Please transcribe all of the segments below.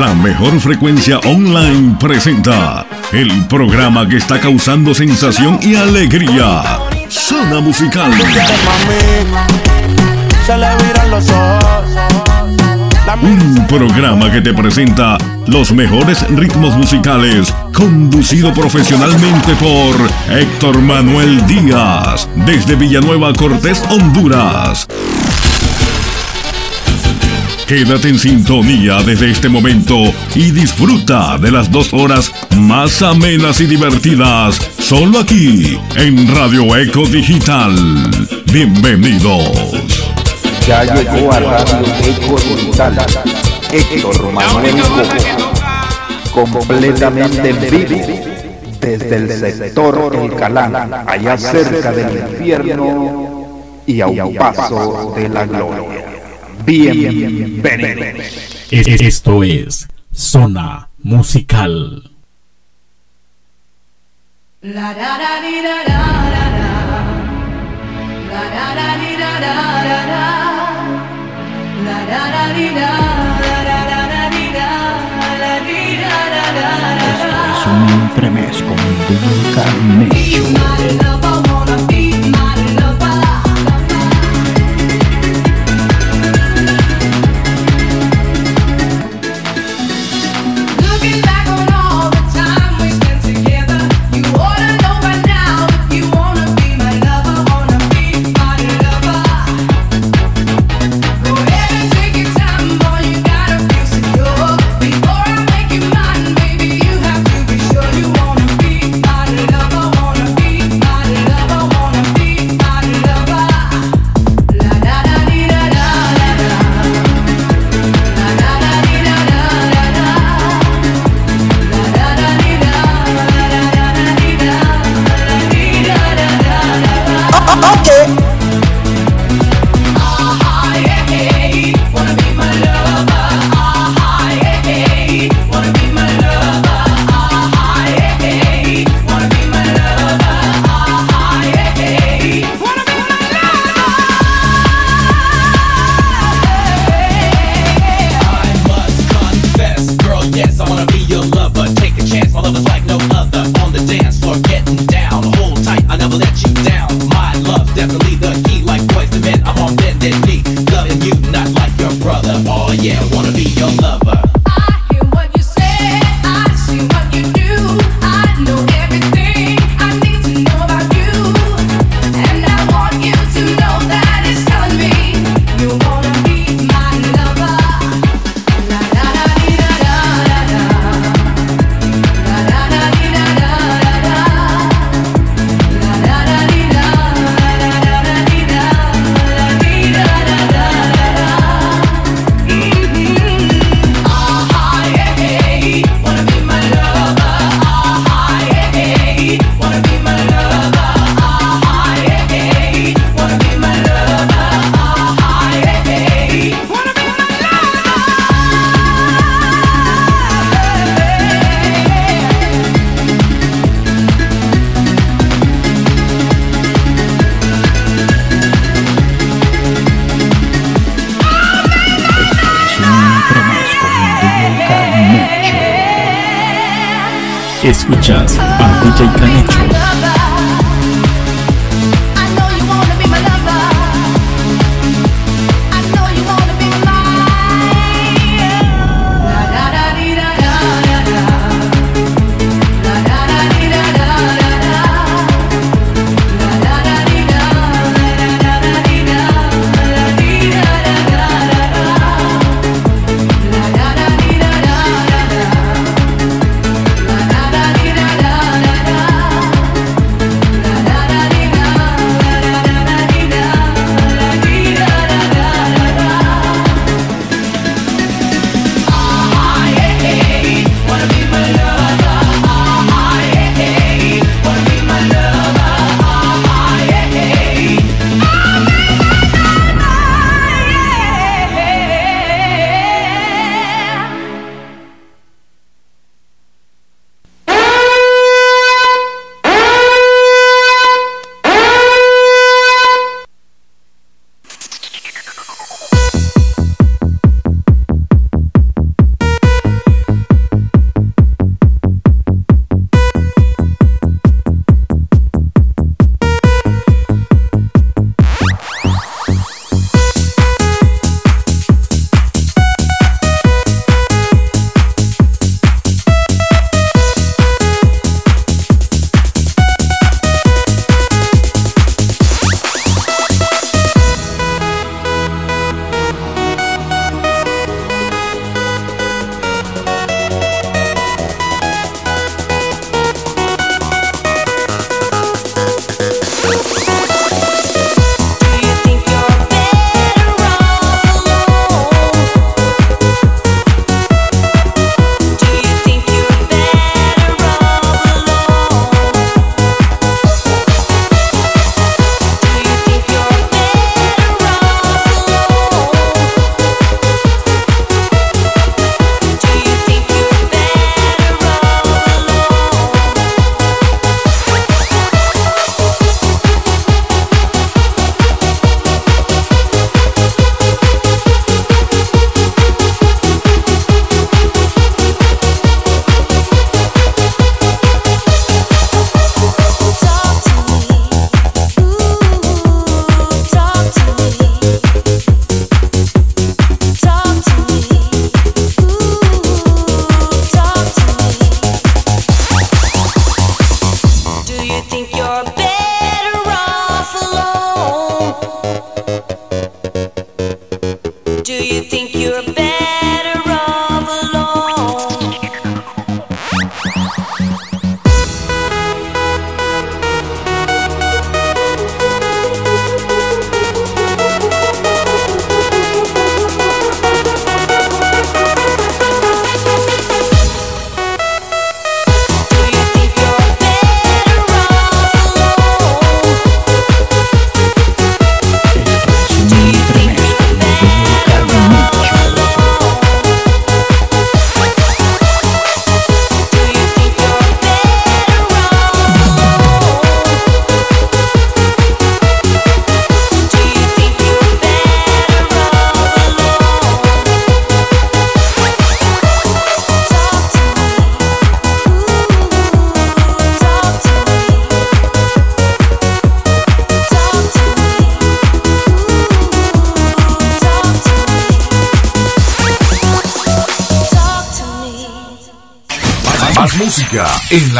La mejor frecuencia online presenta el programa que está causando sensación y alegría. Zona musical. Un programa que te presenta los mejores ritmos musicales, conducido profesionalmente por Héctor Manuel Díaz, desde Villanueva Cortés, Honduras. Quédate en sintonía desde este momento y disfruta de las dos horas más amenas y divertidas, solo aquí en Radio Eco Digital. Bienvenidos. Ya llegó a Radio Eco Digital Héctor Manuel completamente en vivo desde el sector El Calán, allá cerca del infierno y a un paso de la gloria. Bienvenidos. Esto es Zona Musical. La da da di da da da da. La da da di da da da da. La da da di da da da da da di da. La di da da da da. Esto es un entremezco de Carnation. Escuchas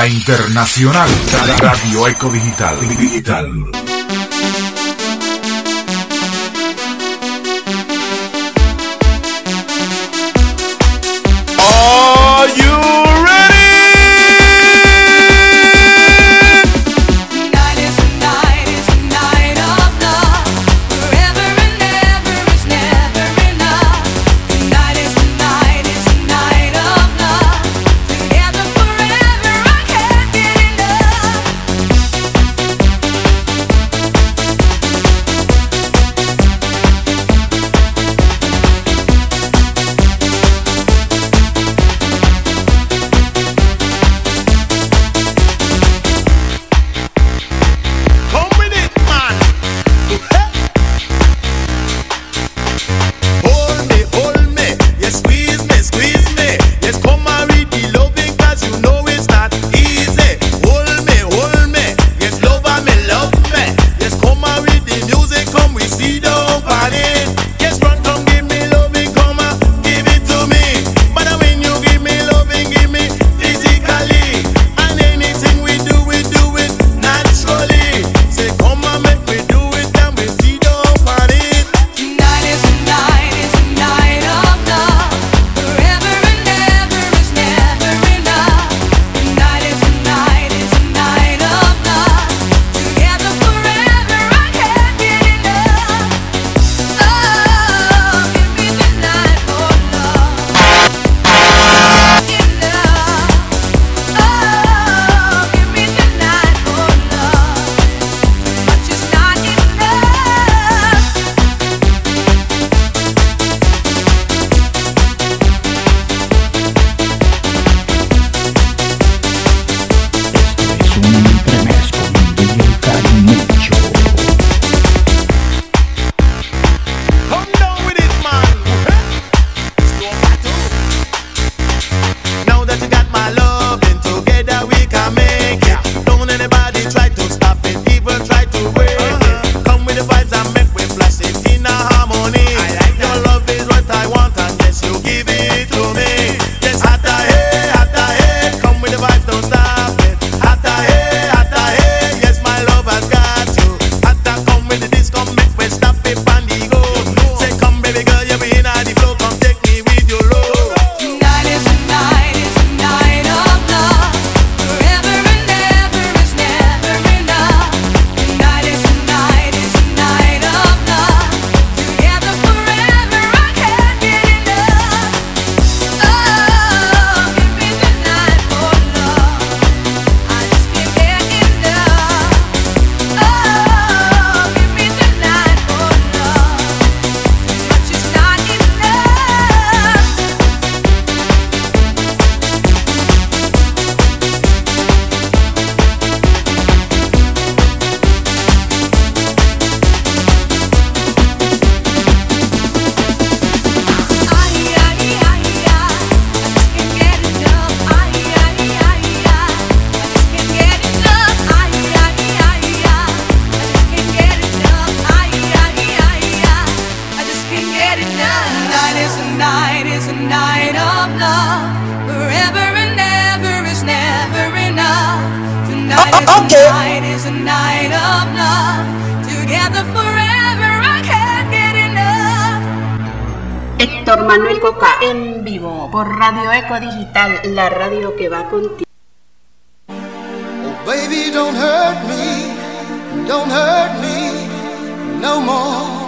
Internacional Radio Eco Digital. Digital. En la internacional Radio Eco Digital. Digital. la radio que va contigo. Oh, baby, don't hurt me, don't hurt me no more.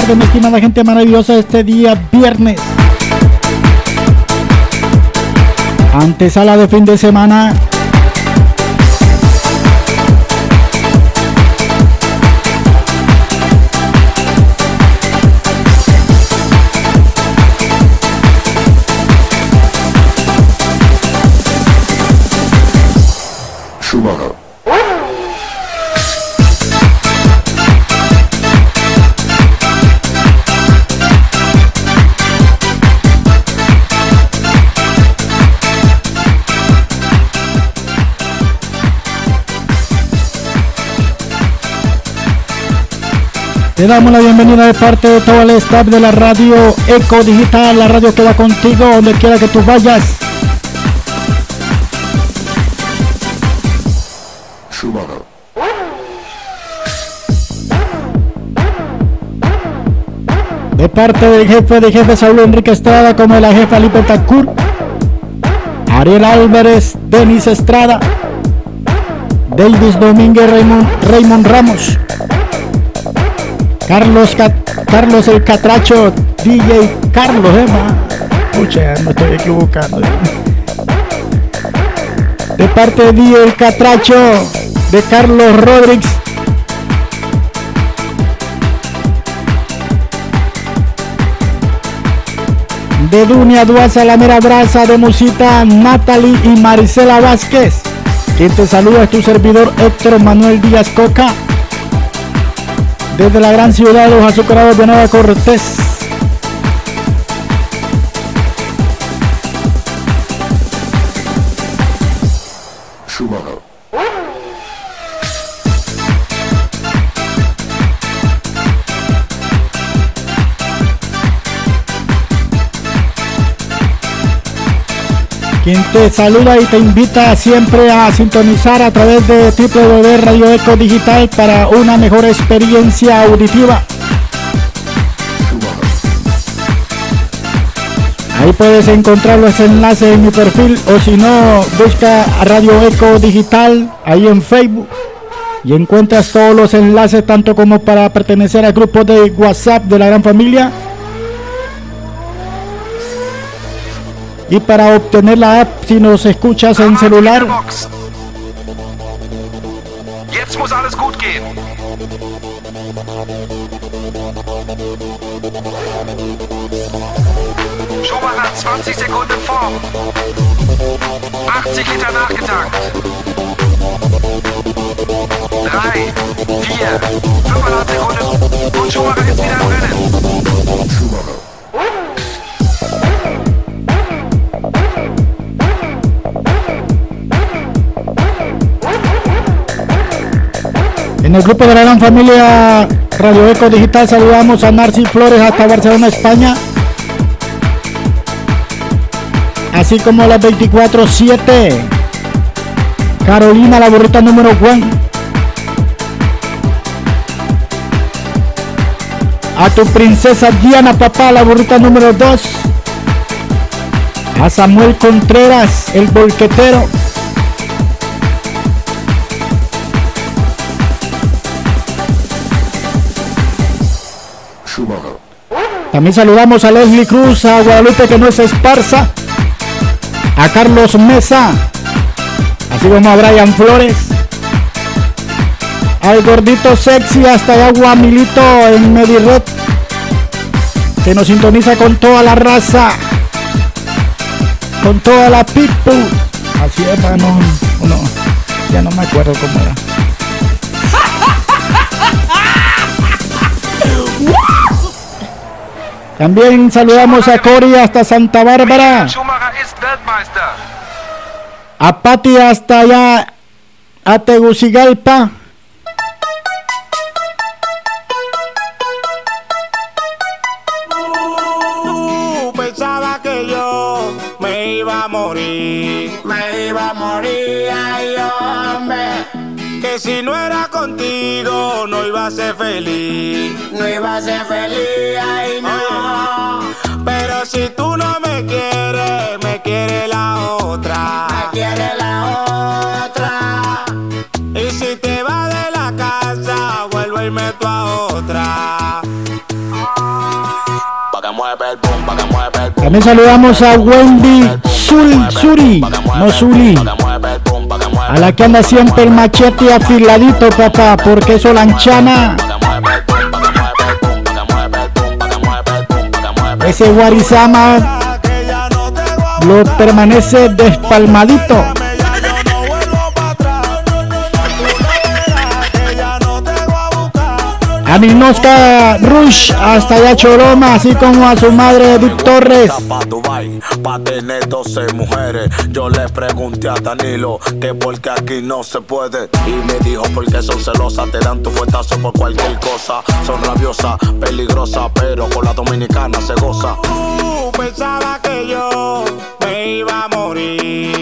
Tardes, mi estimada gente maravillosa, este día viernes. Antesala de fin de semana. Te damos la bienvenida de parte de todo el staff de la radio Eco Digital, la radio que va contigo donde quiera que tú vayas. De parte del jefe de jefe Saúl Enrique Estrada como de la jefa Lipe Tacur, Ariel Álvarez, Denis Estrada, Davis Domínguez, Raymond, Raymond Ramos. Carlos, Cat- Carlos el Catracho, DJ Carlos, Emma. Pucha, no estoy equivocando. De parte de DJ el Catracho, de Carlos Rodríguez. De Dunia Duaza, la mera brasa de Musita, Natalie y Marisela Vázquez. Quien te saluda es tu servidor Héctor Manuel Díaz Coca desde la gran ciudad de los azucarados de Nueva Cortés. Te saluda y te invita siempre a sintonizar a través de www Radio Eco Digital para una mejor experiencia auditiva. Ahí puedes encontrar los enlaces en mi perfil o si no, busca Radio Eco Digital ahí en Facebook y encuentras todos los enlaces tanto como para pertenecer al grupo de WhatsApp de la gran familia y para obtener la app si nos escuchas en celular Box. Jetzt muss alles gut gehen. Schumacher 20 Sekunden vor. 80 Liter nachgetankt. 3, 4, 5,5 Sekunden. Und Schumacher ist wieder im Rennen. En el grupo de la gran familia Radio Eco Digital saludamos a Narci Flores hasta Barcelona, España. Así como a las 24-7. Carolina, la burrita número 1. A tu princesa Diana, papá, la burrita número 2. A Samuel Contreras, el bolquetero. También saludamos a Leslie Cruz, a Guadalupe que no es esparza, a Carlos Mesa, así como a Brian Flores, al gordito sexy hasta agua Milito en Medired, que nos sintoniza con toda la raza, con toda la people. Así es, no, ya no me acuerdo cómo era. También saludamos a Cori hasta Santa Bárbara. A Pati hasta allá a Tegucigalpa. Tú pensaba que yo me iba a morir, me iba a morir, ay hombre. Que si no era contigo no iba a ser feliz, no iba a ser feliz, ay no. Pero si tú no me quieres, me quiere la otra, me quiere la otra. Y si te vas de la casa, vuelvo y meto a otra. También saludamos a Wendy Sul, Suri, no Suli. A la que anda siempre el machete afiladito, papá, porque eso lanchana. Ese Guarizama lo permanece despalmadito. A Minosca Rush hasta allá Choroma, así como a su madre Edith Torres. Pa' Dubai, pa' tener 12 mujeres. Yo le pregunté a Danilo que porque aquí no se puede. Y me dijo porque son celosas, te dan tu fuetazo por cualquier cosa. Son rabiosas, peligrosas, pero con la dominicana se goza. Tú pensaba que yo me iba a morir,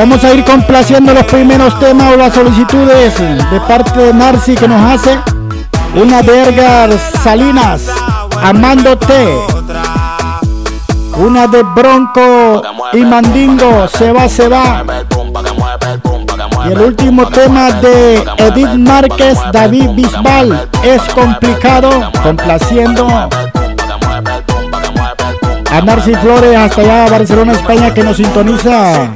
vamos a ir complaciendo los primeros temas o las solicitudes de parte de Narci que nos hace una Edgar Salinas, amándote. Una de Bronco y Mandingo, se va, se va. Y el último tema de Edith Márquez, David Bisbal, es complicado, complaciendo a Narci Flores hasta allá Barcelona, España, que nos sintoniza.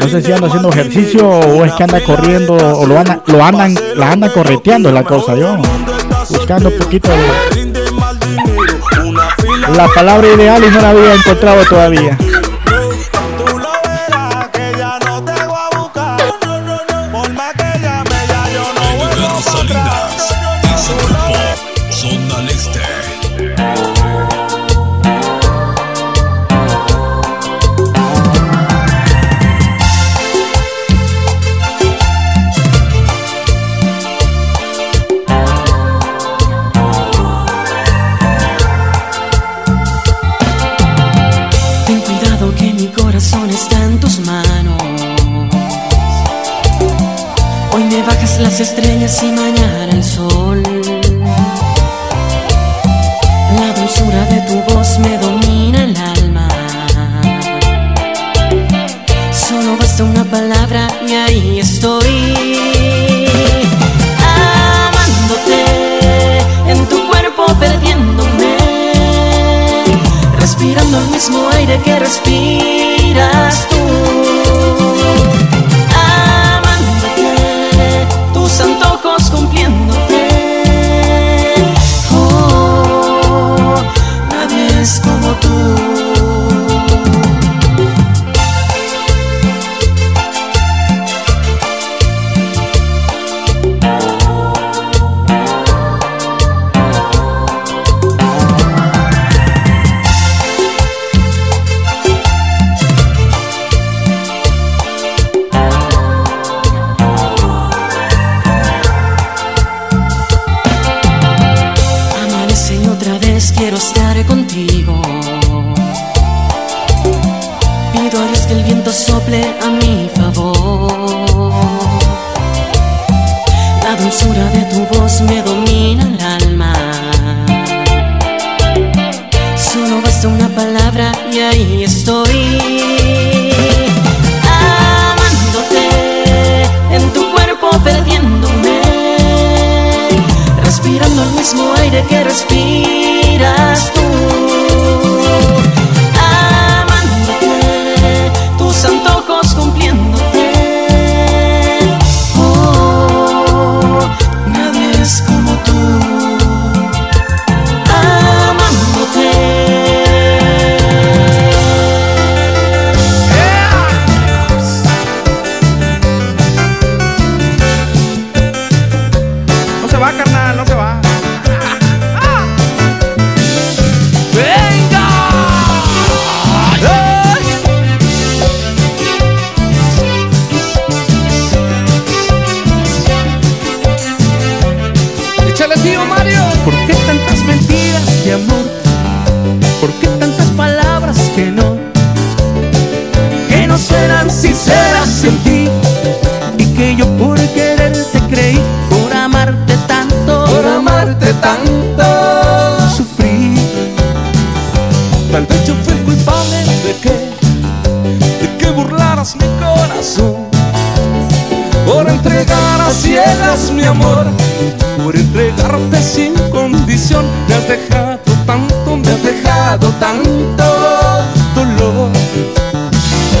No sé si anda haciendo ejercicio o es que anda corriendo o lo, anda, lo andan, la anda correteando la cosa. Yo buscando un poquito de la palabra ideal y no la había encontrado todavía. Las estrellas y mañana el sol. La dulzura de tu voz me domina el alma. Solo basta una palabra y ahí estoy. Amándote en tu cuerpo perdiéndome respirando el mismo aire que respiras tú. respiras tú. Amándote, tus antojos cumpliéndote. Oh, nadie es como tú. Va, carnal. Dejado tanto, me has dejado tanto dolor.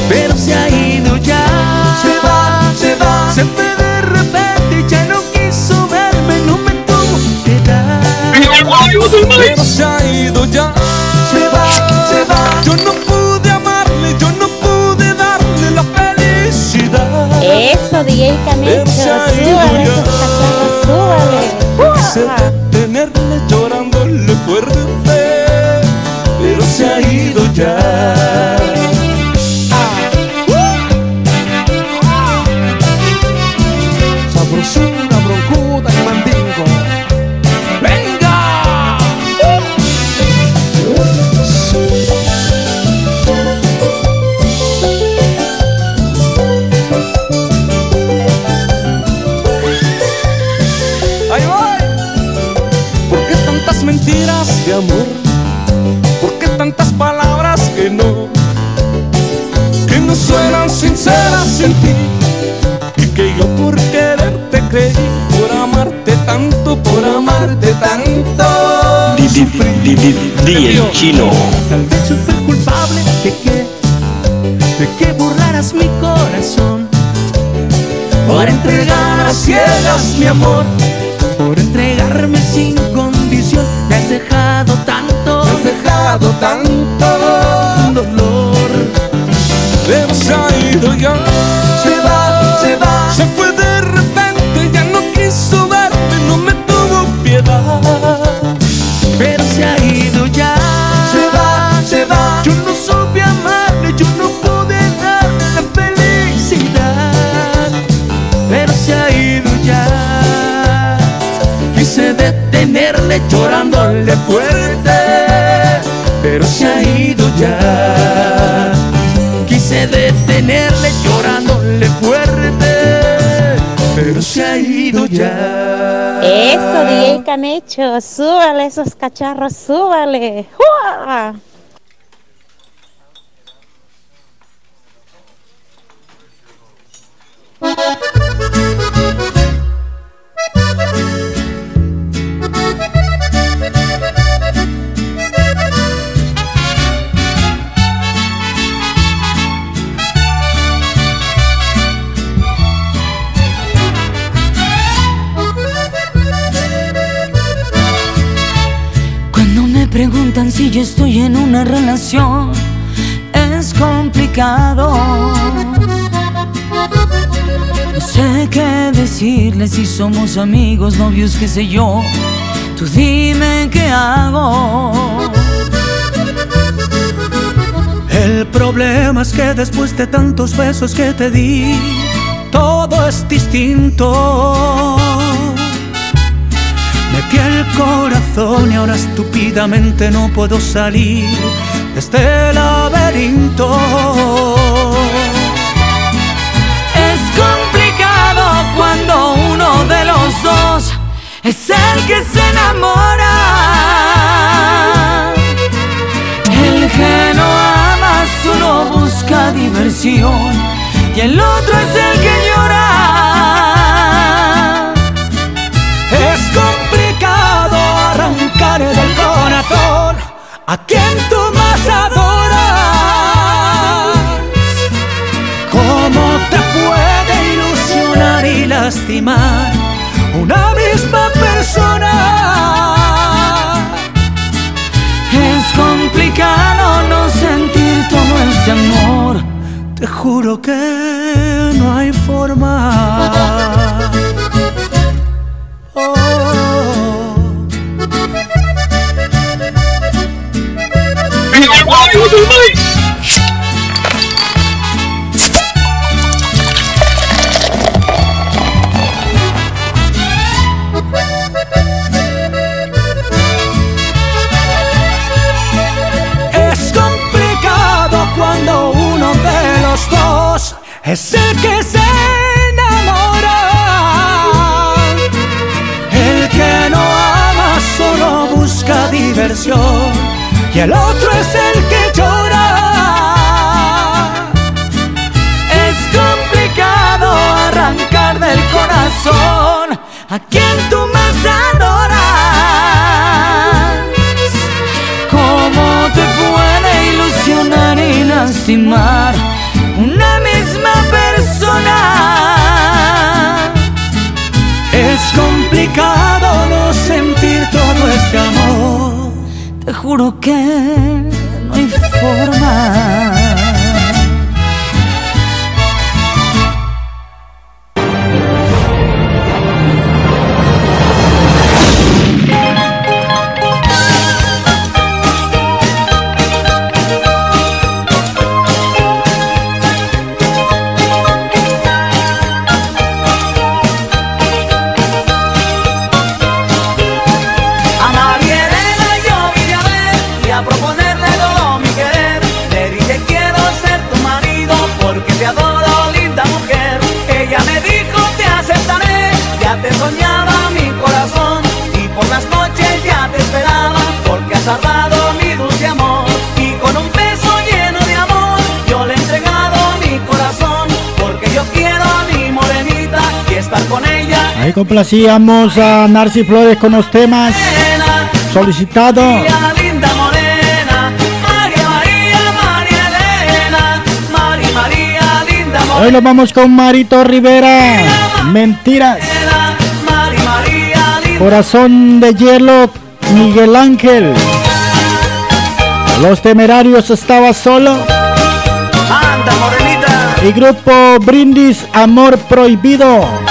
Pero se ha ido ya, se va, se va, se fue de repente ya no quiso verme, no me tuvo piedad. Pero se ha ido ya, se va, se va. Yo no pude amarle, yo no pude darle la felicidad. Eso, DJ Canecho, Pero se ha ido súbale súbale. Di el chino. Tal vez yo fui culpable de que, de que burlaras mi corazón. Por entregar a ciegas mi amor, por entregarme sin condición. Me has dejado tanto, me has dejado tanto detenerle llorándole fuerte, pero se ha ido ya. Quise detenerle llorándole fuerte, pero se ha ido ya. Eso, DJ Canecho, súbale esos cacharros, súbale. ¡Jua! Somos amigos, novios, qué sé yo. Tú dime qué hago. El problema es que después de tantos besos que te di, todo es distinto. Metí el corazón y ahora estúpidamente no puedo salir de este laberinto. Es el que se enamora. El que no ama solo busca diversión y el otro es el que llora. Es complicado arrancar del corazón a quien tú más adoras. ¿Cómo te puede ilusionar y lastimar una misma persona? Es complicado no sentir todo ese amor. Te juro que no hay forma. Oh. es el que se enamora. El que no ama solo busca diversión y el otro es el que llora. Es complicado arrancar del corazón a quien tú más adoras. ¿Cómo te puede ilusionar y lastimar? ese amor. Te juro que no hay forma. Complacíamos a Narci Flores con los temas solicitados. Hoy lo vamos con Marito Rivera. Mentiras. Corazón de hielo, Miguel Ángel. Los temerarios estaba solo. Y grupo Brindis, Amor Prohibido.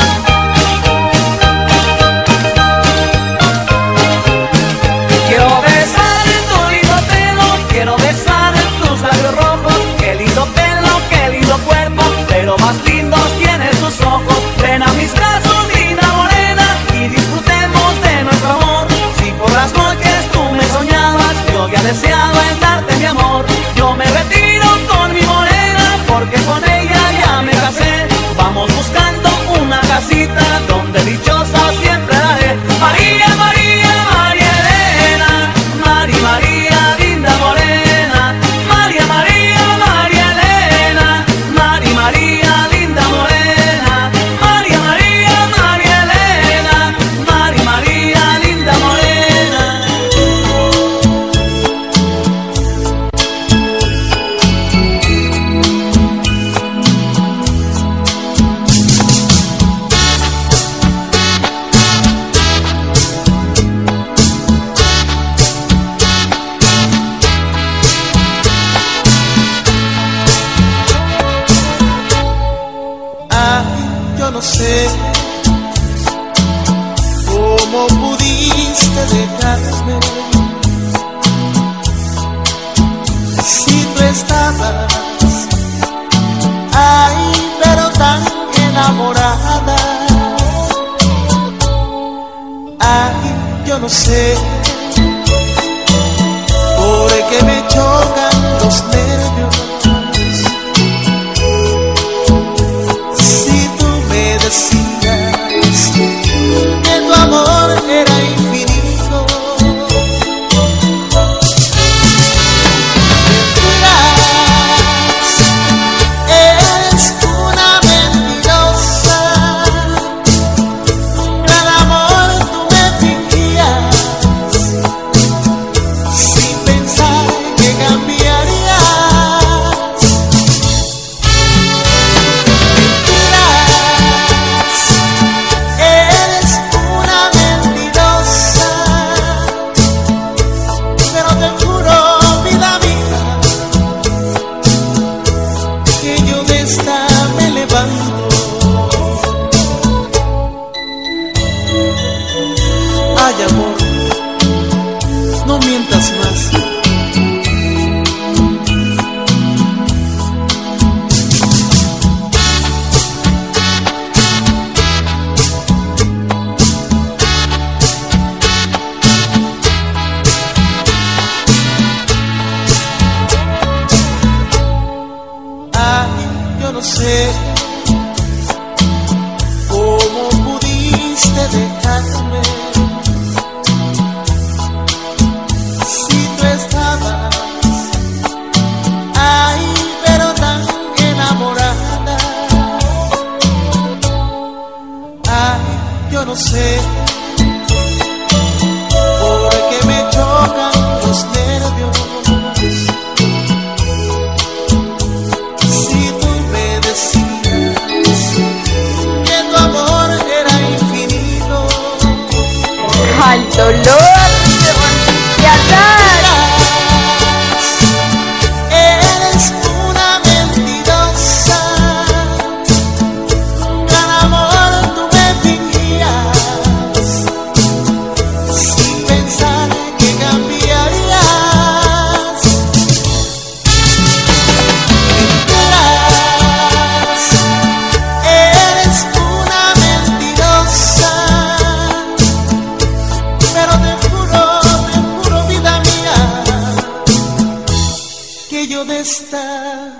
Yo de esta,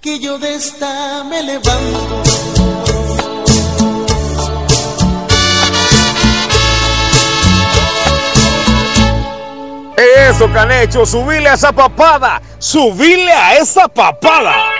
que yo de esta me levanto. Eso, Canecho, subile a esa papada. Subile a esa papada.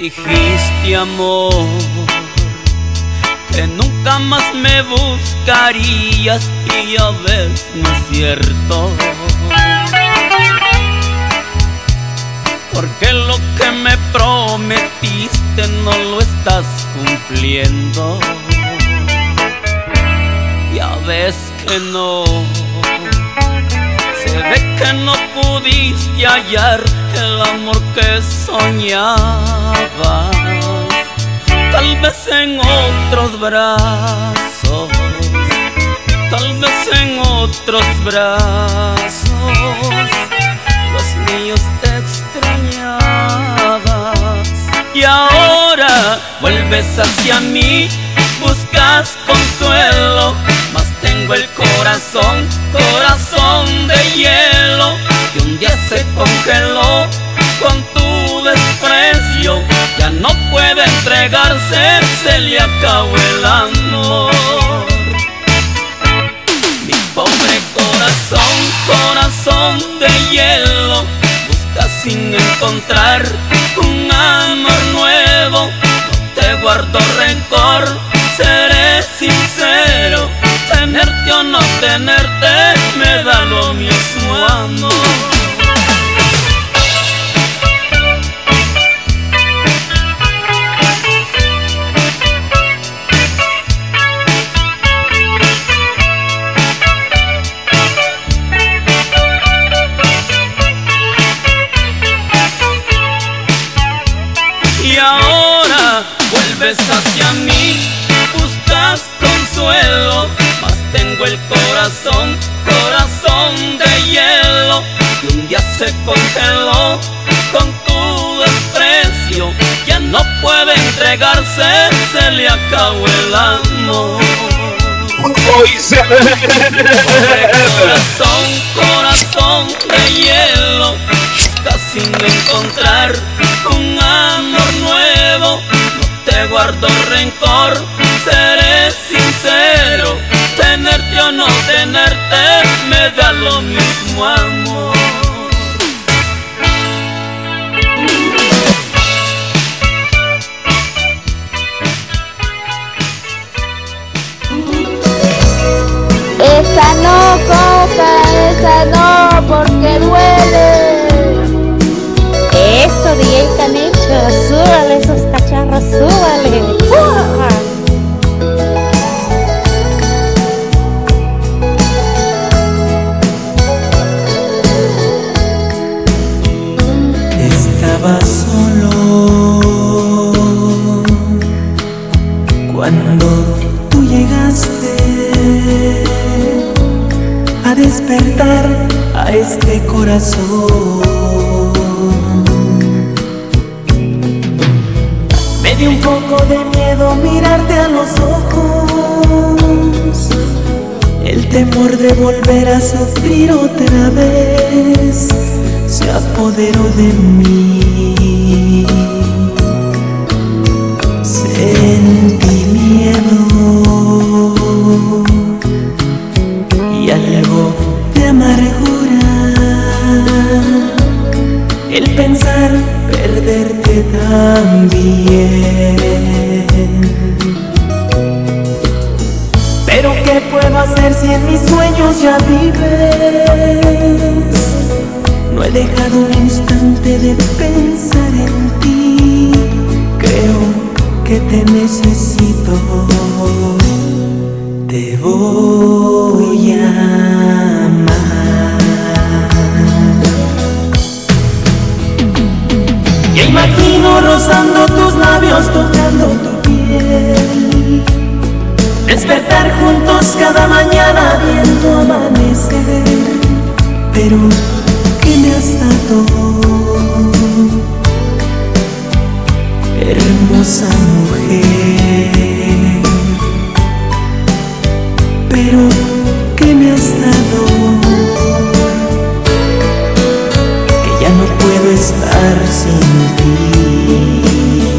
Dijiste amor que nunca más me buscarías y ya ves, no es cierto. Porque lo que me prometiste no lo estás cumpliendo. Ya ves que no. Se ve que no pudiste hallar el amor que soñabas. Tal vez en otros brazos, tal vez en otros brazos, los míos te extrañabas. Y ahora vuelves hacia mí, buscas consuelo, mas tengo el corazón, corazón de hielo, que un día se congeló con tu desprecio, ya no puede entregarse, se le acabó el amor. Mi pobre corazón, corazón de hielo, busca sin encontrar un amor nuevo. No te guardo rencor, seré sincero. Tenerte o no tenerte me da lo mismo. Corazón, corazón de hielo, y un día se congeló con tu desprecio, ya no puede entregarse, se le acabó el amor. Corazón, corazón de hielo, busca sin encontrar un amor nuevo. No te guardo rencor, seré sincero. Tenerte o no tenerte me da lo mismo amor. Esa no, coca, esa no, porque duele. Eso, DJ Canecho, súbale esos cacharros, súbale. ¡Uah! Estaba solo cuando tú llegaste a despertar a este corazón. Me dio un poco de miedo mirarte a los ojos, el temor de volver a sufrir otra vez se apoderó de mí. también. Pero ¿qué puedo hacer si en mis sueños ya vives? No he dejado un instante de pensar en ti. Creo que te necesito. Te voy a... rozando tus labios, tocando tu piel. Despertar juntos cada mañana viendo amanecer. Pero, ¿qué me has dado? Hermosa mujer. Pero, ¿qué me has dado? Estar sin ti.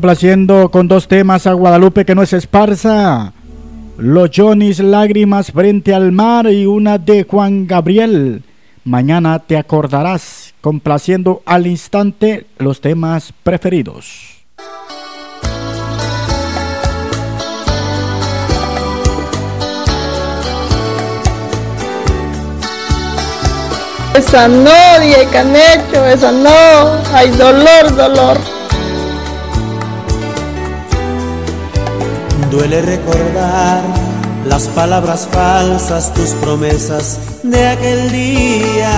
Complaciendo con dos temas a Guadalupe que no es esparza. Los Johnny's Lágrimas frente al mar y una de Juan Gabriel. Mañana te acordarás, complaciendo al instante los temas preferidos. Esa no, Canecho, esa no. Hay dolor, dolor. Duele recordar las palabras falsas, tus promesas de aquel día.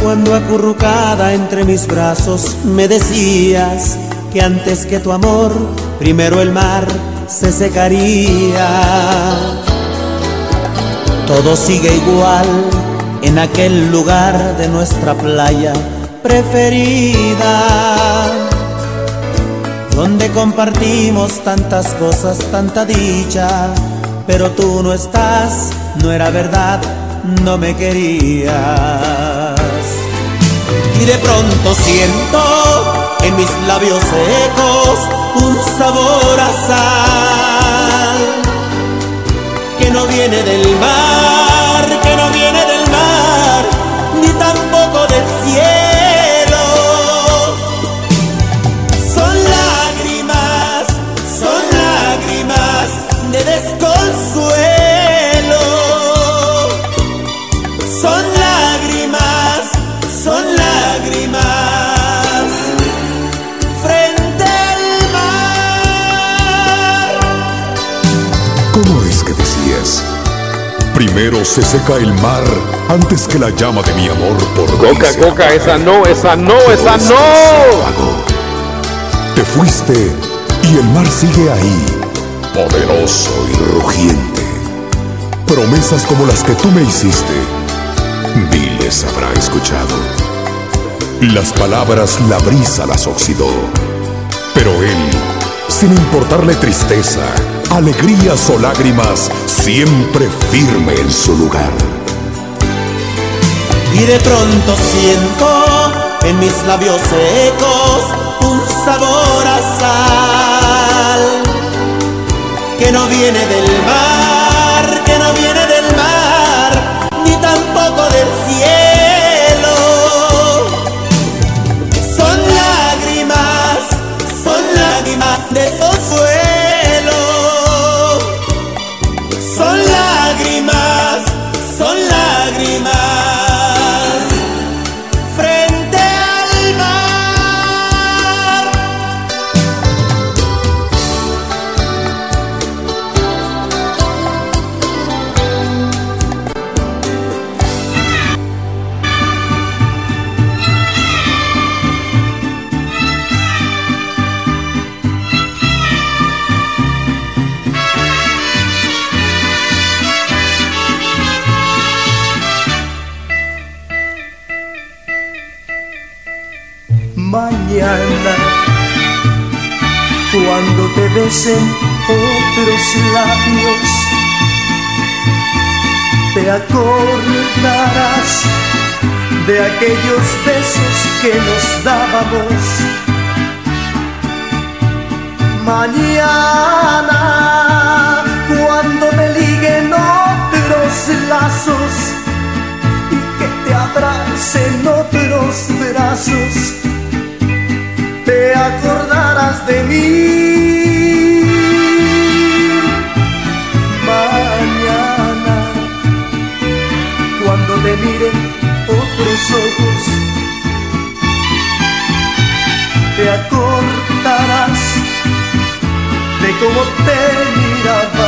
Cuando acurrucada entre mis brazos me decías que antes que tu amor, primero el mar se secaría. Todo sigue igual en aquel lugar de nuestra playa preferida donde compartimos tantas cosas, tanta dicha, pero tú no estás, no era verdad, no me querías. Y de pronto siento en mis labios secos un sabor a sal que no viene del mar, Primero se seca el mar antes que la llama de mi amor por ti Coca, se Coca, apague. esa no, esa no, esa no. Te fuiste y el mar sigue ahí, poderoso y rugiente. Promesas como las que tú me hiciste, Viles habrá escuchado. Las palabras la brisa las oxidó, pero él, sin importarle tristeza, alegrías o lágrimas, siempre firme en su lugar. Y de pronto siento en mis labios secos un sabor a sal que no viene del mar, que no viene besen otros labios. Te acordarás de aquellos besos que nos dábamos. Mañana, cuando me liguen otros lazos y que te abracen otros brazos, te acordarás de mí nuestros ojos. Te acordarás de cómo te miraba.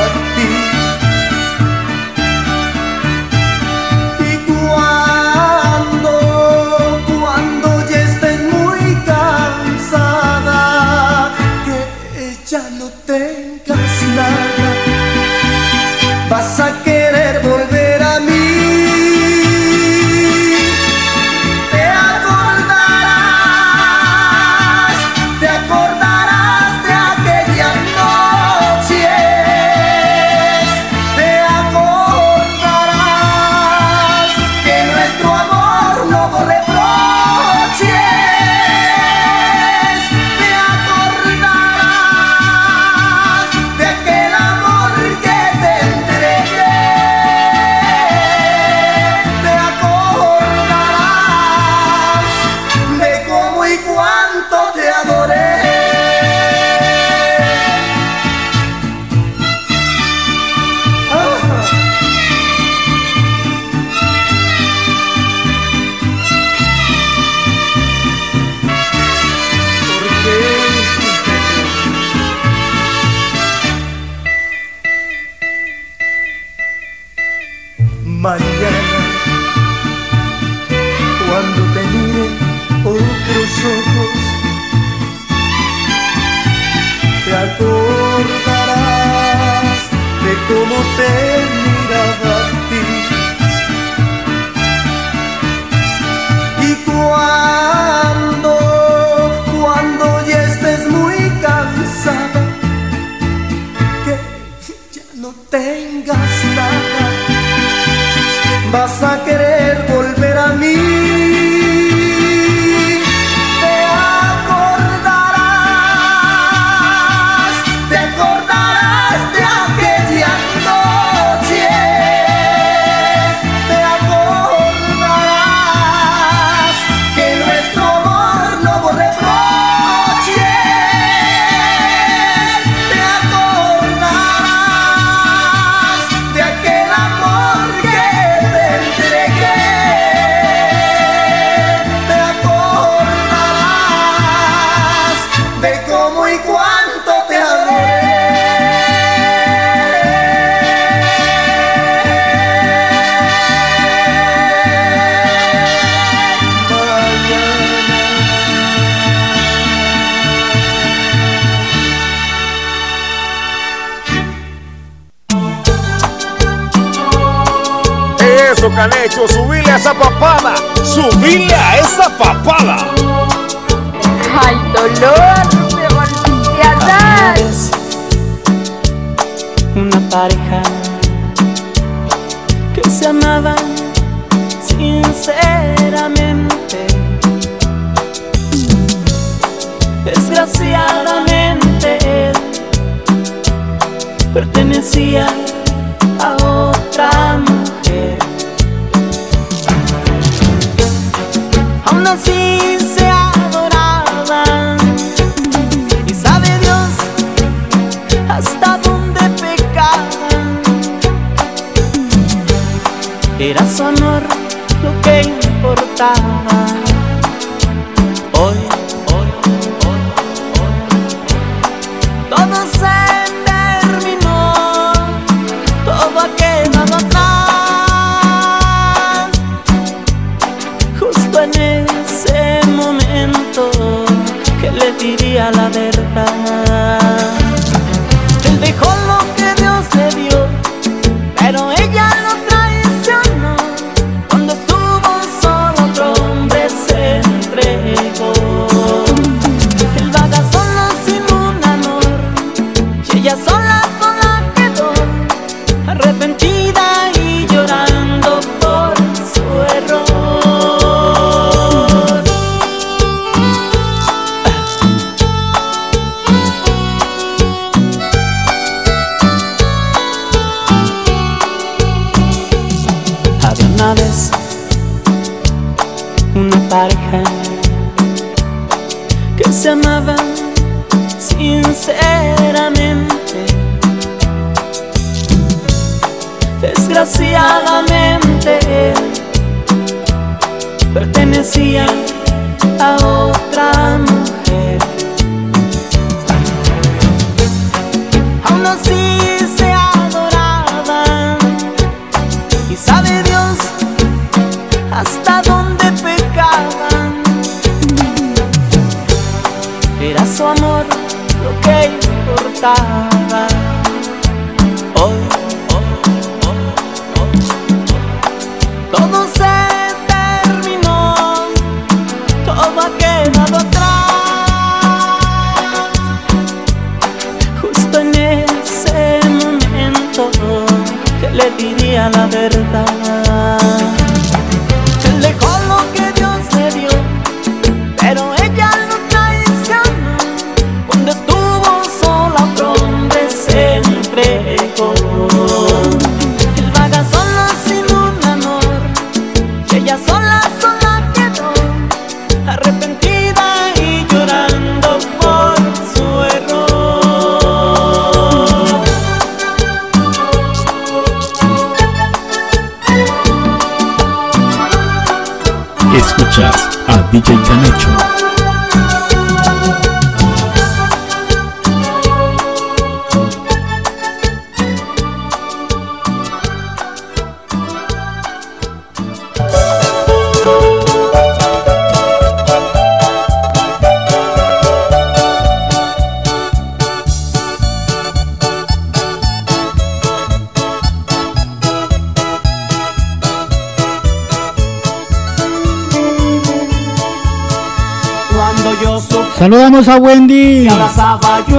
Saludamos a Wendy.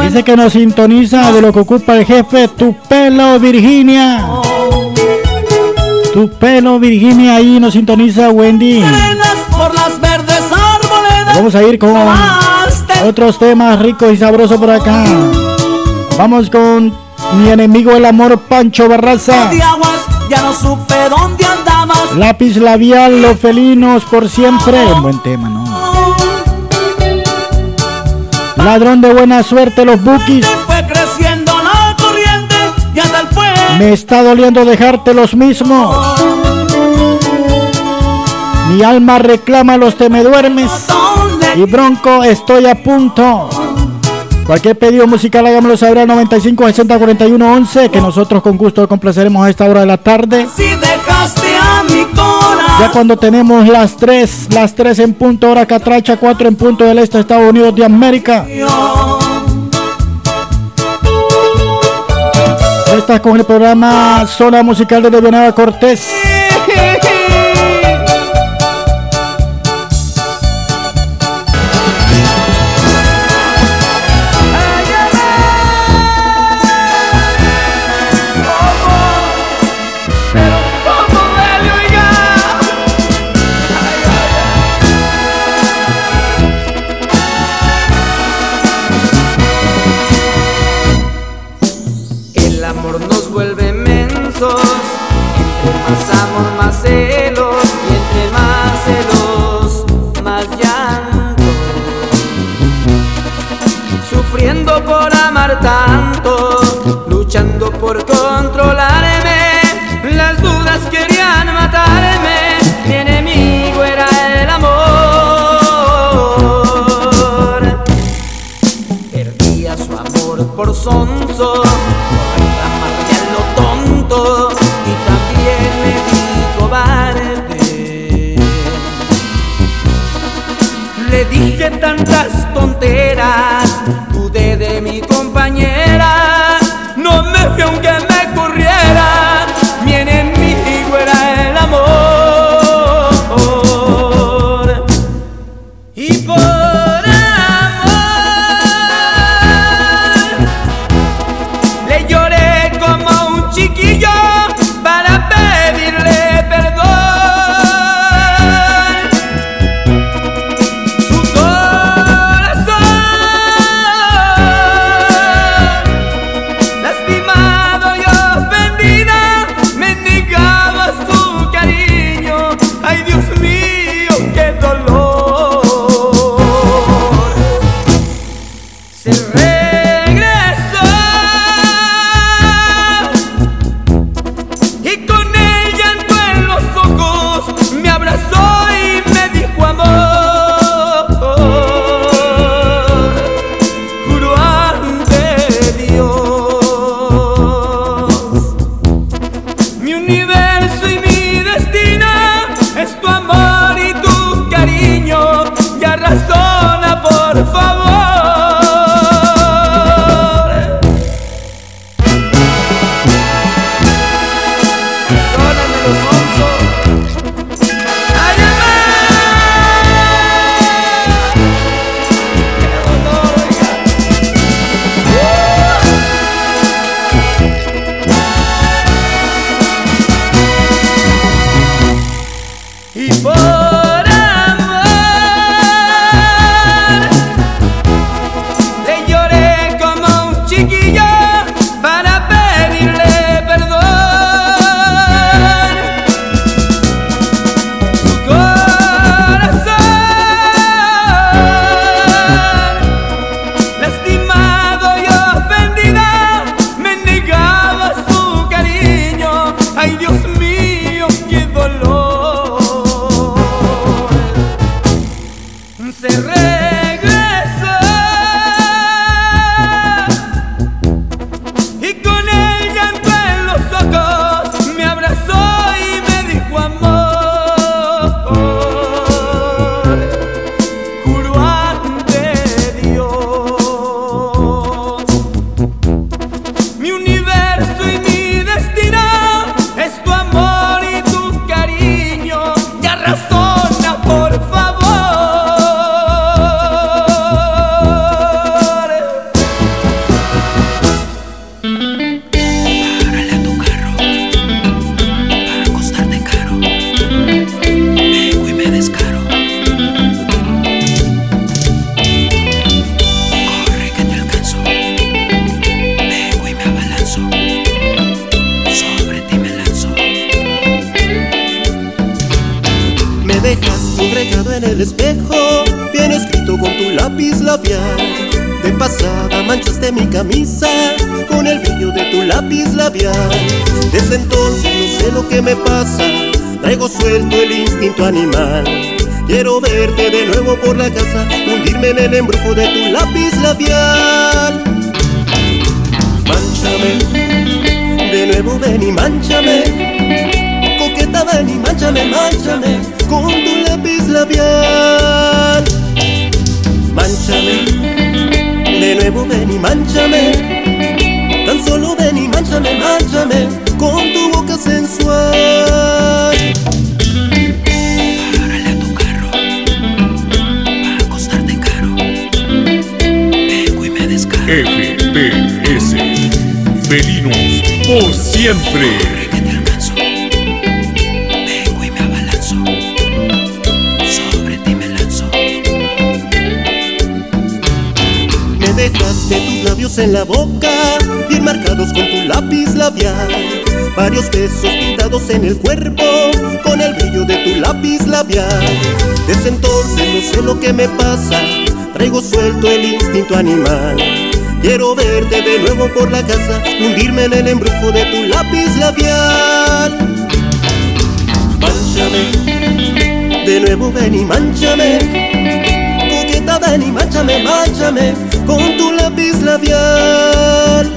Dice que nos sintoniza de lo que ocupa el jefe Tu pelo Virginia. Tu pelo Virginia ahí nos sintoniza Wendy. Vamos a ir con otros temas ricos y sabrosos por acá. Vamos con mi enemigo el amor Pancho Barraza. de aguas, ya no supe dónde andabas. Lápiz labial, los felinos por siempre. Un buen tema, ¿no? Ladrón de buena suerte, los bookies. Fue creciendo la corriente y hasta el fuego. Me está doliendo dejarte los mismos. Mi alma reclama los te me duermes. Y bronco, estoy a punto. Cualquier pedido musical hágamelo saber al 95 60 41 11 que nosotros con gusto complaceremos a esta hora de la tarde. Ya cuando tenemos las 3, las 3 en punto hora catracha, 4 en punto del este Estados Unidos de América. Estás con el programa Zona Musical de Leonardo Cortés. Dije tantas lápiz labial. De pasada manchaste mi camisa con el brillo de tu lápiz labial. Desde entonces no sé lo que me pasa, traigo suelto el instinto animal. Quiero verte de nuevo por la casa, hundirme en el embrujo de tu lápiz labial. Manchame, de nuevo ven y manchame. Coqueta ven y manchame, manchame con tu lápiz labial. Manchame, de nuevo ven y manchame. Tan solo ven y manchame, manchame con tu boca sensual. Párale a tu carro para acostarte caro. Vengo y me. Felinos por siempre. En la boca, bien marcados con tu lápiz labial. Varios besos pintados en el cuerpo, con el brillo de tu lápiz labial. Desde entonces no sé lo que me pasa, traigo suelto el instinto animal. Quiero verte de nuevo por la casa, hundirme en el embrujo de tu lápiz labial. Manchame, de nuevo ven y manchame. Coqueta ven y manchame, manchame con tu lápiz labial.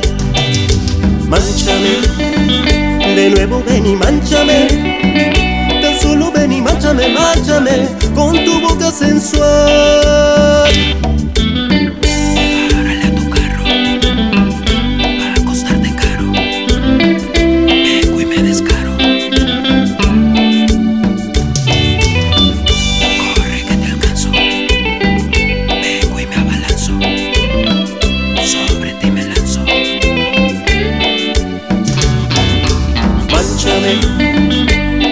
Manchame, de nuevo ven y manchame. Tan solo ven y manchame, manchame con tu boca sensual.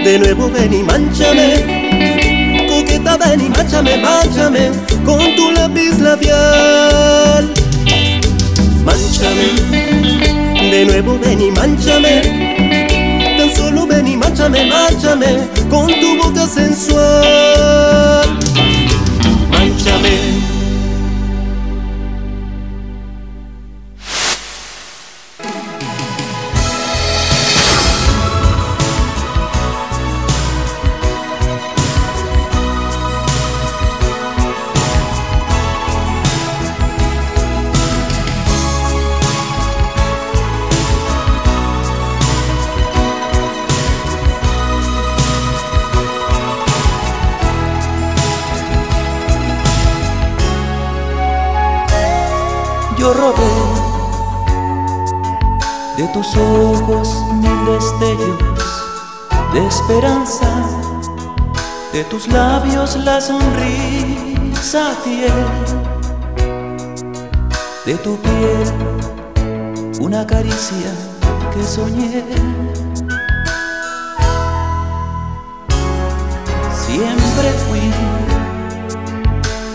De nuevo ven y manchame. Coqueta ven y manchame, manchame con tu lápiz labial. Manchame, de nuevo ven y manchame. Tan solo ven y manchame, manchame con tu boca sensual. Manchame. De tus labios la sonrisa fiel, de tu piel una caricia que soñé. Siempre fui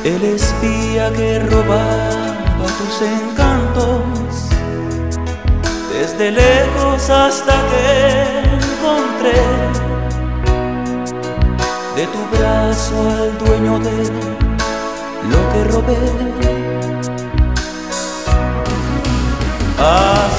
el espía que robaba tus encantos, desde lejos hasta que encontré de tu brazo al dueño de lo que robé. Hasta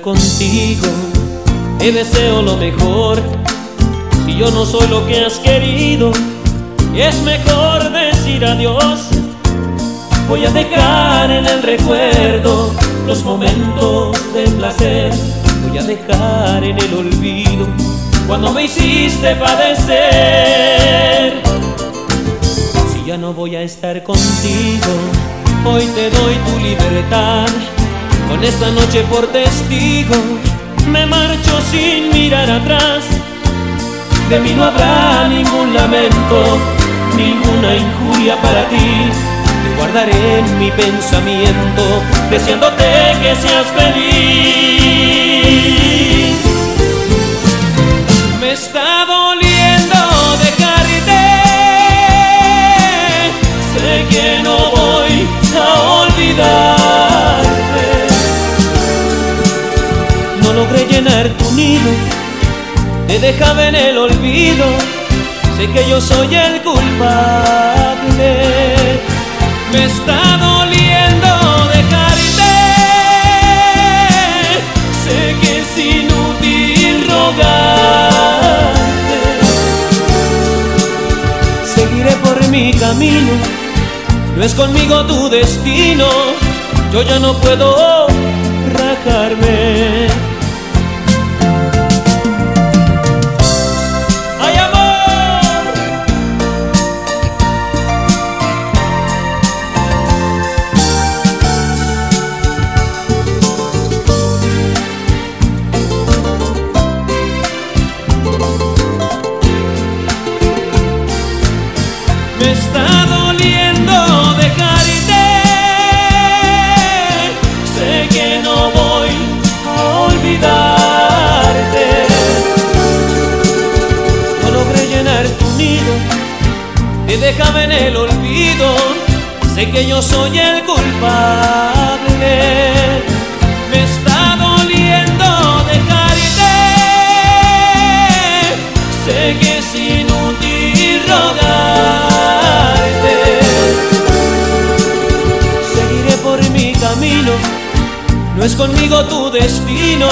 contigo, te deseo lo mejor. Si yo no soy lo que has querido, es mejor decir adiós. Voy a dejar en el recuerdo los momentos de placer. Voy a dejar en el olvido cuando me hiciste padecer. Si ya no voy a estar contigo, hoy te doy tu libertad. Con esta noche por testigo, me marcho sin mirar atrás. De mí no habrá ningún lamento, ninguna injuria para ti. Te guardaré en mi pensamiento, deseándote que seas feliz. Llenar tu nido, te dejaba en el olvido. Sé que yo soy el culpable. Me está doliendo dejarte. Sé que es inútil rogarte. Seguiré por mi camino. No es conmigo tu destino. Yo ya no puedo rajarme. el olvido, sé que yo soy el culpable. Me está doliendo dejarte, sé que es inútil rogarte. Seguiré por mi camino, no es conmigo tu destino,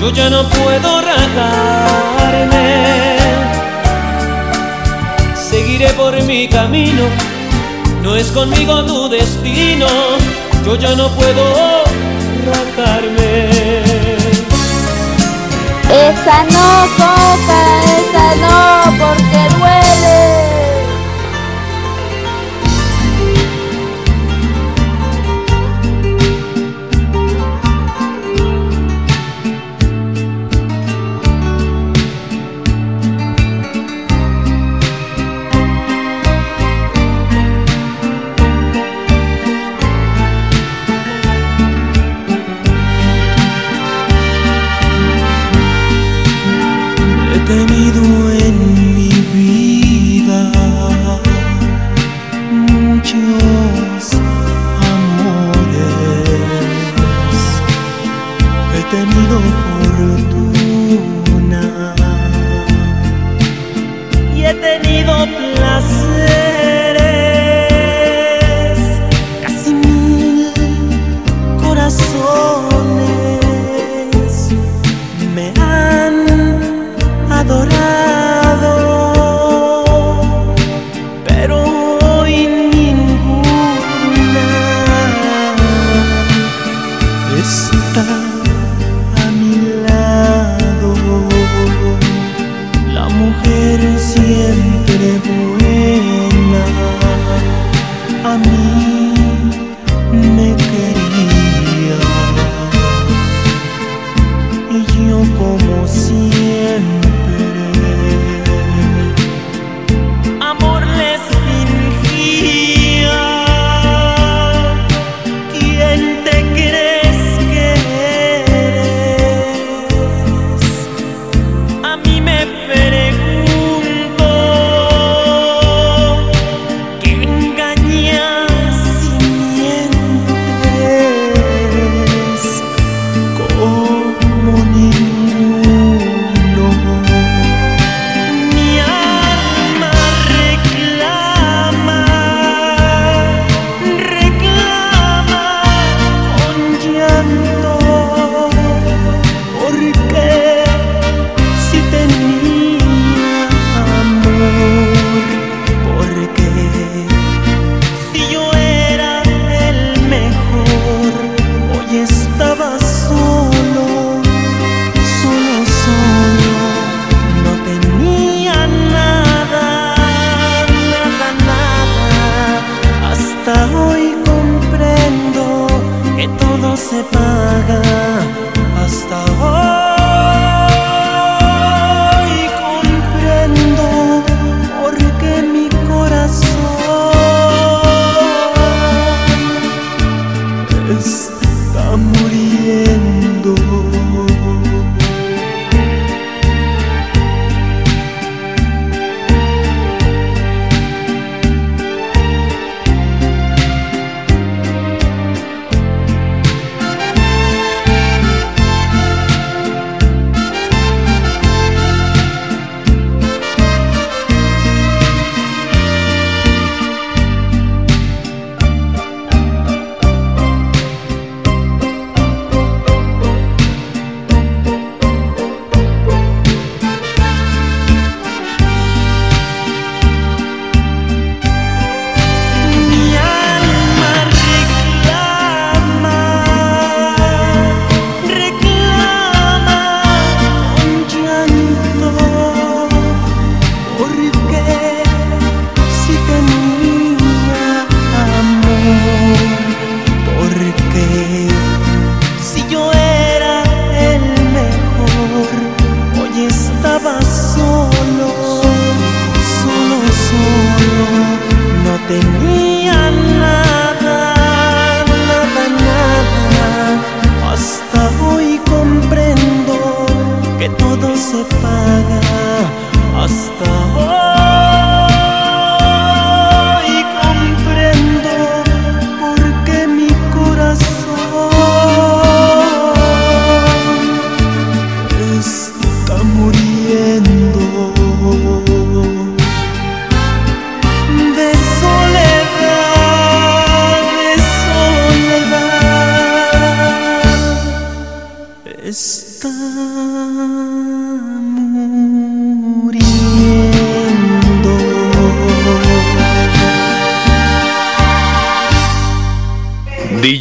yo ya no puedo rajarme por mi camino, no es conmigo tu destino, yo ya no puedo ratarme. Esa no, coca, esa no.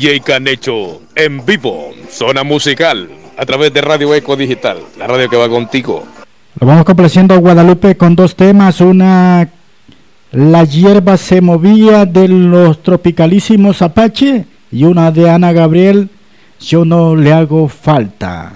DJ Canecho, en vivo, zona musical, a través de Radio Eco Digital, la radio que va contigo. Lo vamos complaciendo a Guadalupe con dos temas. Una, La hierba se movía de los tropicalísimos Apache. Y una de Ana Gabriel, Yo no le hago falta.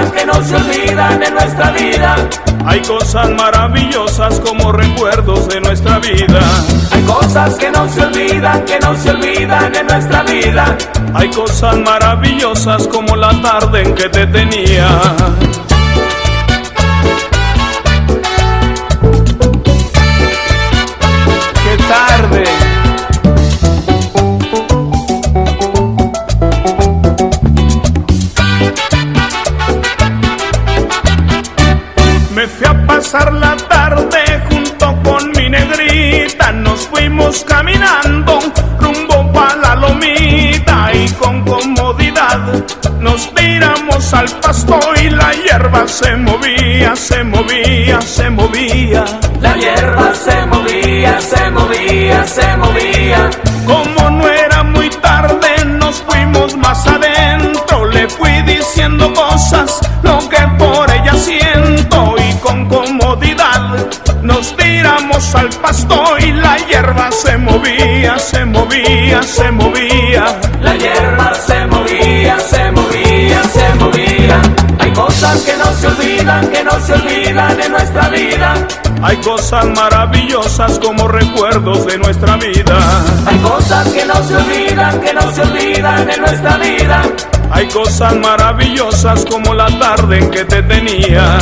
Que no se olvidan en nuestra vida. Hay cosas maravillosas como recuerdos de nuestra vida. Hay cosas que no se olvidan, que no se olvidan en nuestra vida. Hay cosas maravillosas como la tarde en que te tenía. Se movía, se movía, se movía. La hierba se movía, se movía, se movía. Como no era muy tarde, nos fuimos más adentro. Le fui diciendo cosas, lo que por ella siento. Y con comodidad nos tiramos al pasto y la hierba se movía, se movía, se movía. Se olvidan, que no se olvidan en nuestra vida. Hay cosas maravillosas como recuerdos de nuestra vida. Hay cosas que no se olvidan, que no se olvidan en nuestra vida. Hay cosas maravillosas como la tarde en que te tenía.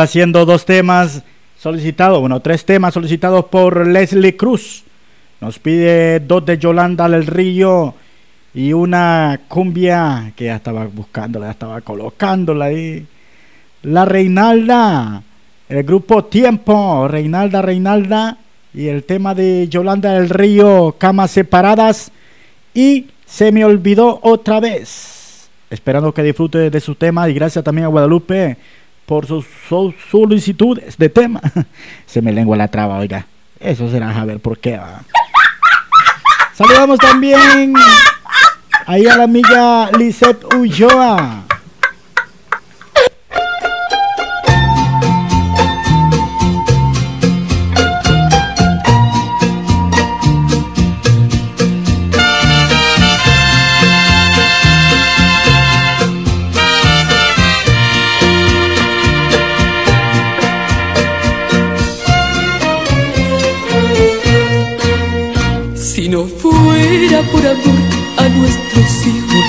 Complaciendo dos temas solicitados, bueno, tres temas solicitados por Leslie Cruz. Nos pide dos de Yolanda del Río y una cumbia que ya estaba buscándola, ya estaba colocándola ahí. La Reinalda, el grupo Tiempo, Reinalda, Reinalda, y el tema de Yolanda del Río, Camas Separadas, y Se me olvidó otra vez. Esperando que disfrute de su tema y gracias también a Guadalupe por sus sus solicitudes de tema. Se me lengua la traba, oiga. Eso será a por qué. Saludamos también ahí a la amiga Lisette Ulloa. Nuestros hijos,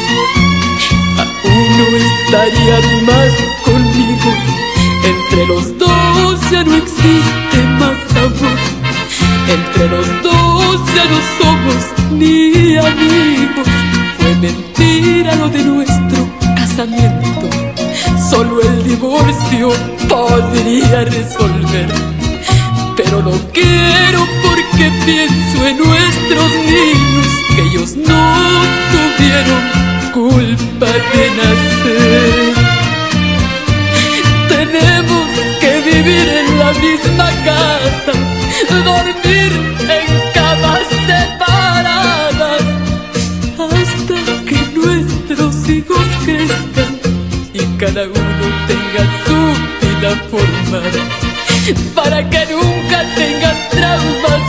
aún no estarías más conmigo. Entre los dos ya no existe más amor. Entre los dos ya no somos ni amigos. Fue mentira lo de nuestro casamiento. Solo el divorcio podría resolver. Pero no quiero porque pienso en nuestros niños, que ellos no tuvieron culpa de nacer. Tenemos que vivir en la misma casa, dormir en camas separadas, hasta que nuestros hijos crezcan y cada uno tenga su vida formada para que nunca never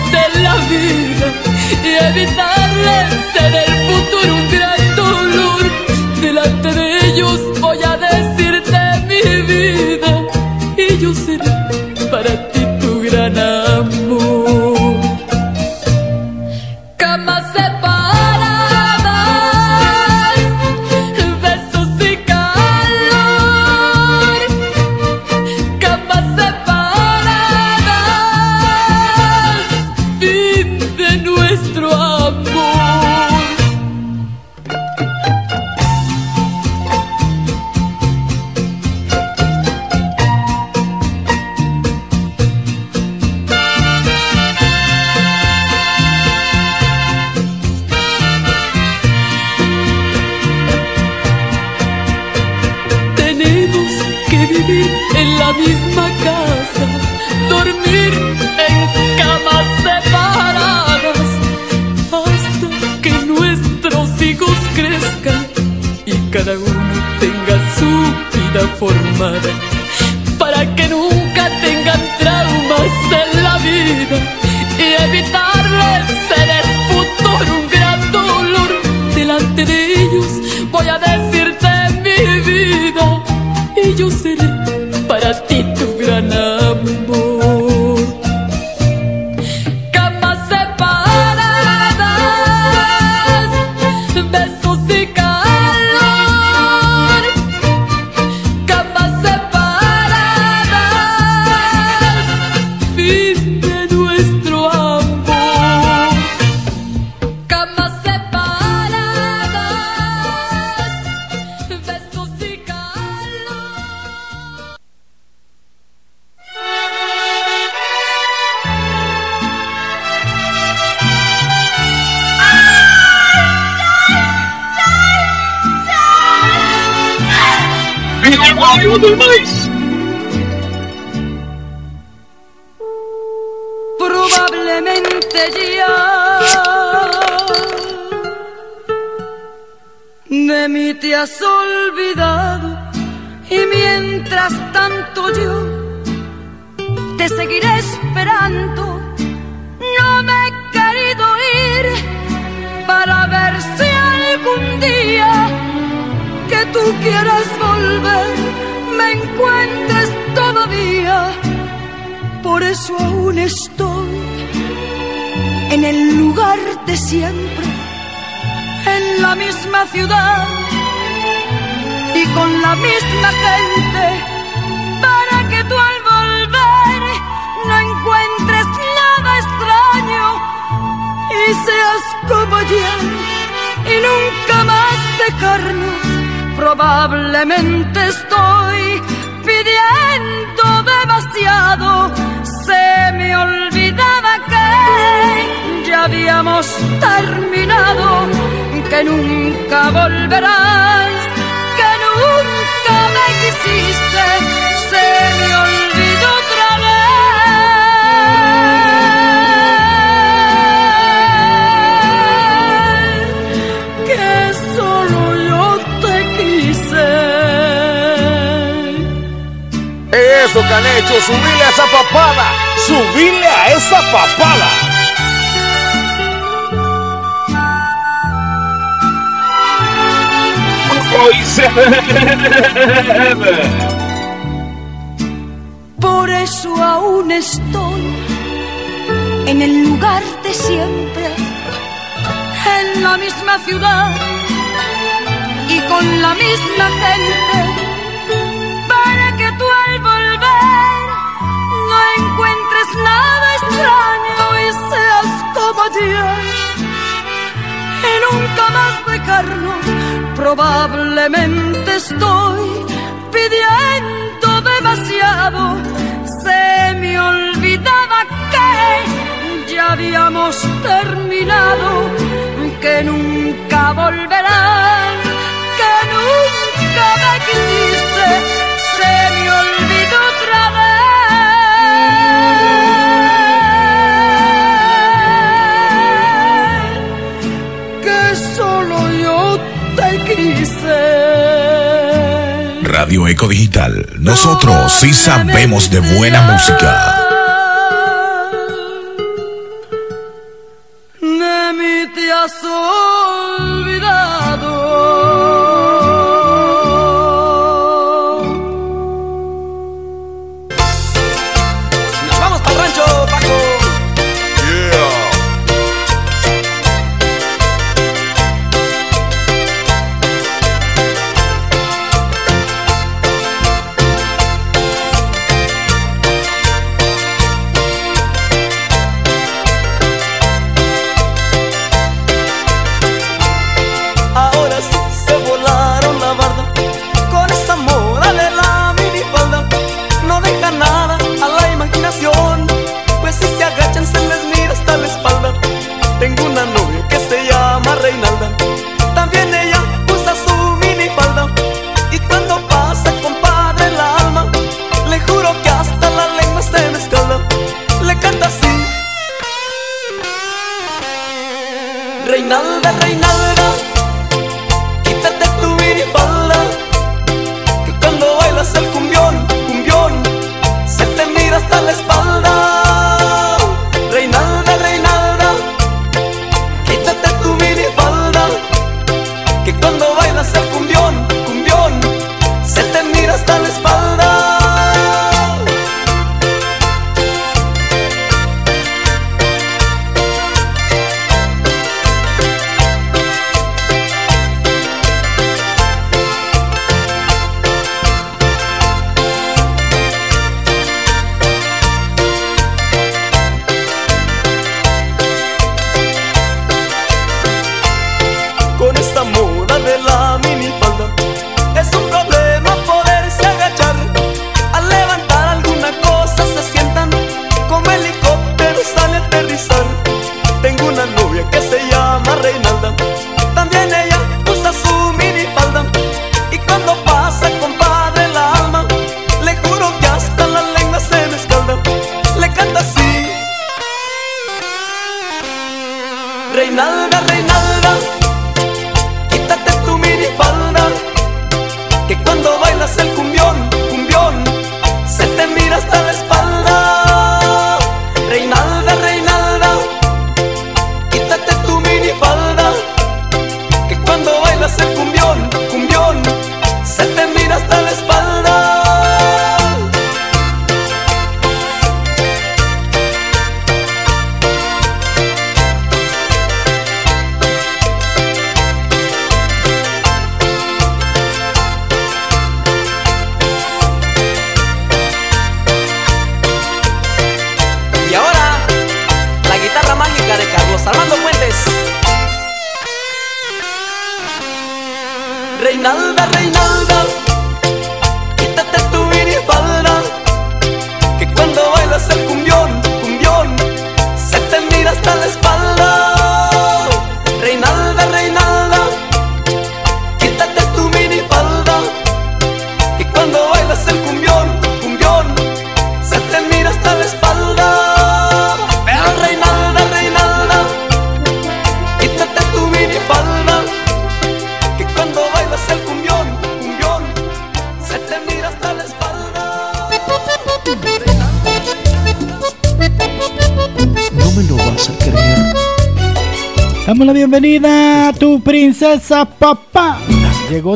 Tengo una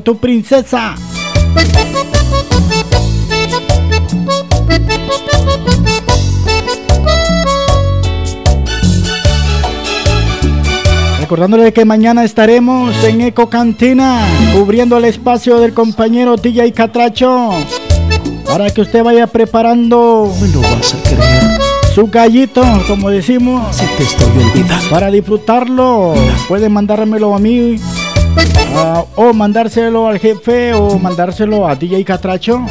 tu princesa. Recordándole que mañana estaremos en Eco Cantina cubriendo el espacio del compañero DJ Catracho para que usted vaya preparando su gallito, como decimos, para disfrutarlo. Puede mandármelo a mí o mandárselo al jefe o mandárselo a DJ Catracho.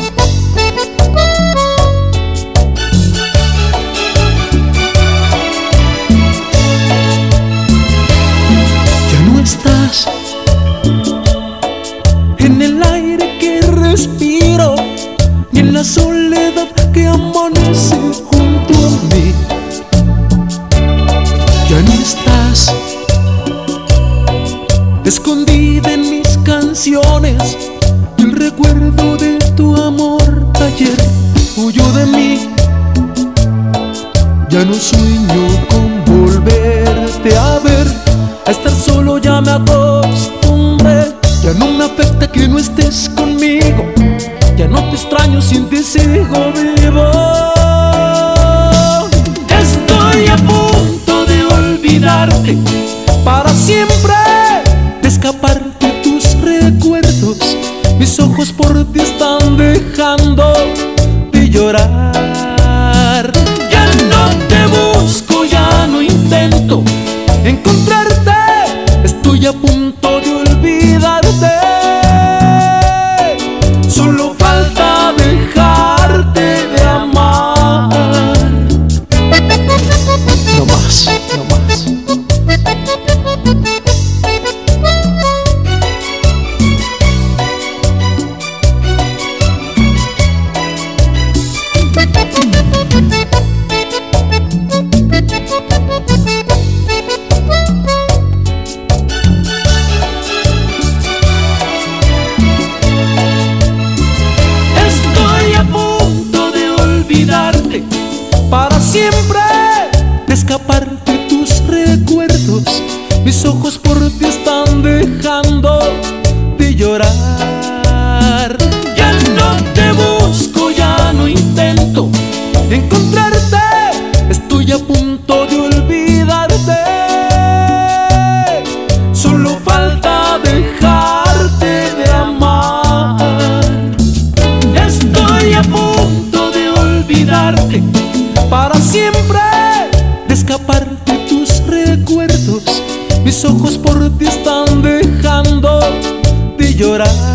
lembrar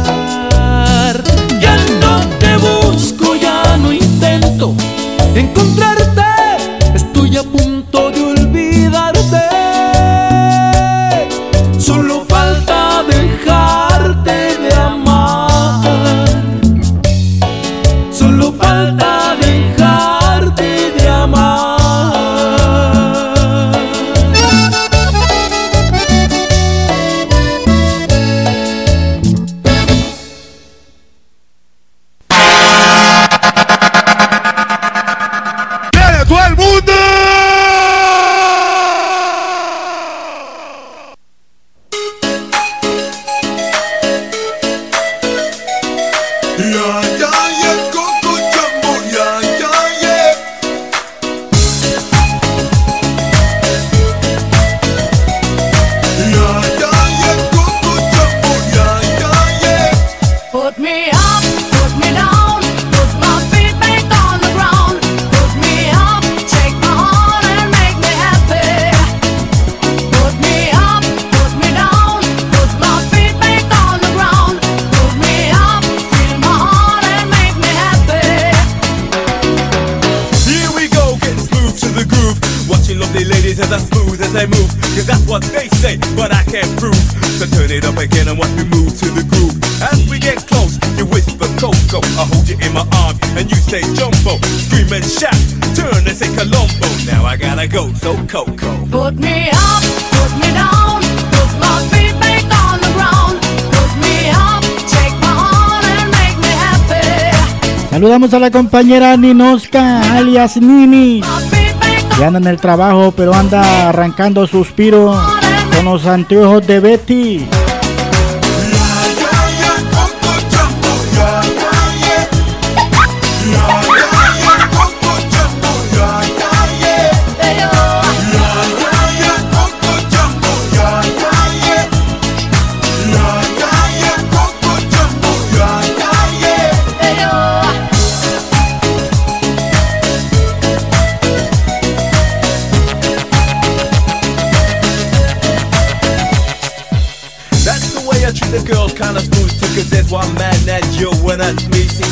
Saludamos a la compañera Ninoska, alias Nini. Que anda en el trabajo, pero anda arrancando suspiro con los anteojos de Betty.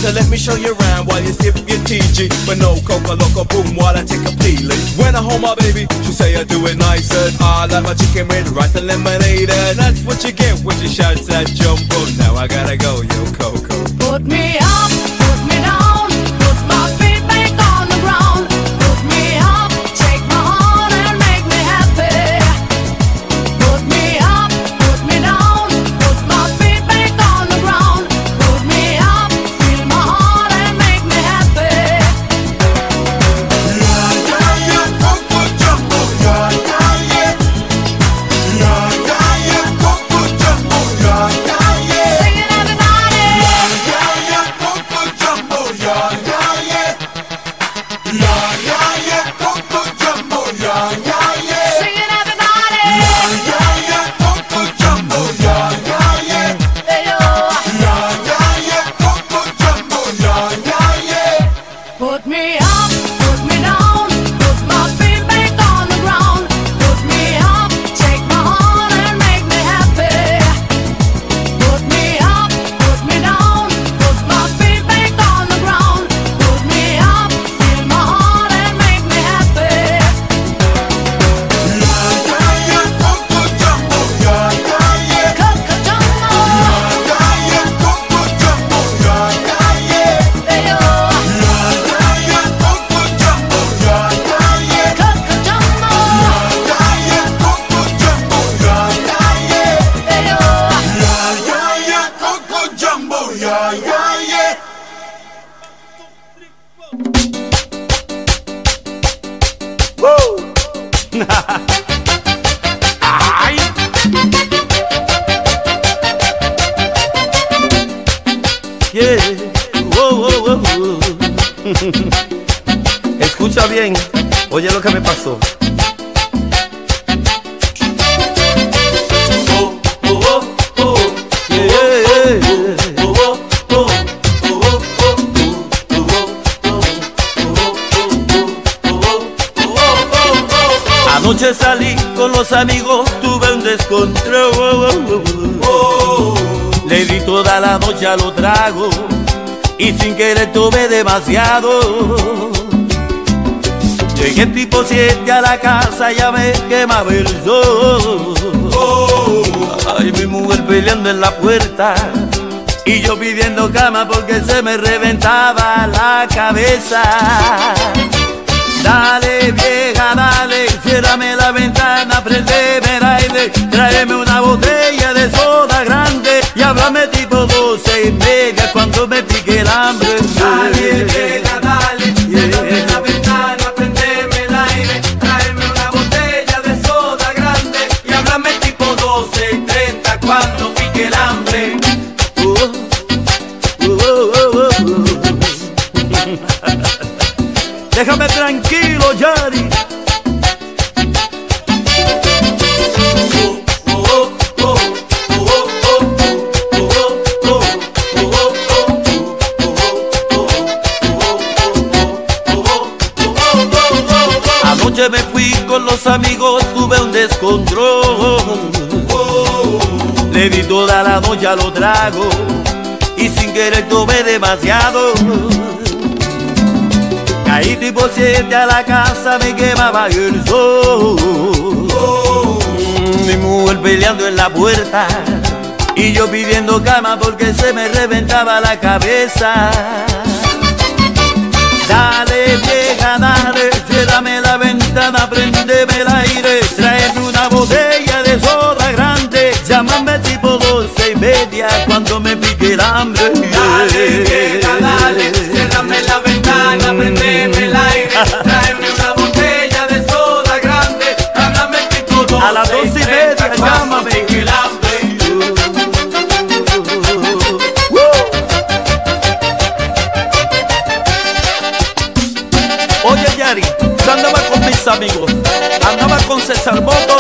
So let me show you around while you sip your TG. But no coca loco boom while I take a peeling. When I hold my baby, she say I do it nicer. I like my chicken with rice and lemonade. And that's what you get when you shout that jumbo. Now I gotta go, yo, Llegué tipo 7 a la casa, ya me quemaba el sol. Ay, mi mujer peleando en la puerta y yo pidiendo cama porque se me reventaba la cabeza. Dale vieja, dale, ciérrame la ventana, prendeme el aire, tráeme una botella de soda grande y háblame tipo doce y media control. Le di toda la noche a los tragos y sin querer tomé demasiado. Caí tipo siete a la casa, me quemaba el sol. Mi mujer peleando en la puerta y yo pidiendo cama porque se me reventaba la cabeza. Dale, vieja, dale, ciérrame la ventana, prendeme el aire botella de soda grande, llámame tipo doce y media cuando me pique el hambre. Dale, vieja, dale, cérrame la ventana, prendeme el aire, tráeme una botella de soda grande, llámame tipo doce A las doce y media, llámame. Pique el hambre. Oye Yari, andaba con mis amigos, andaba con César Boto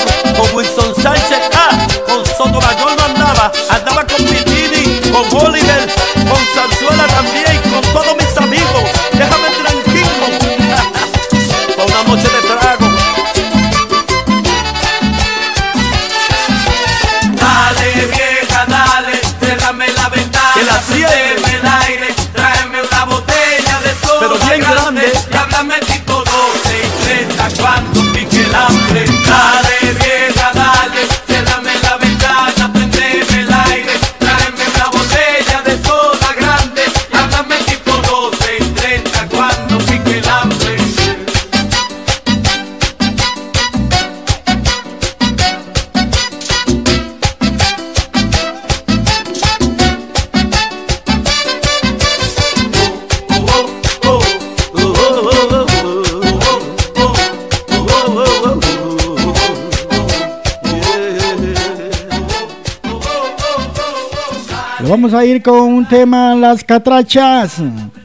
andaba, con Pitini, con Oliver, con Sanzuela también. vamos a ir con un tema, las catrachas,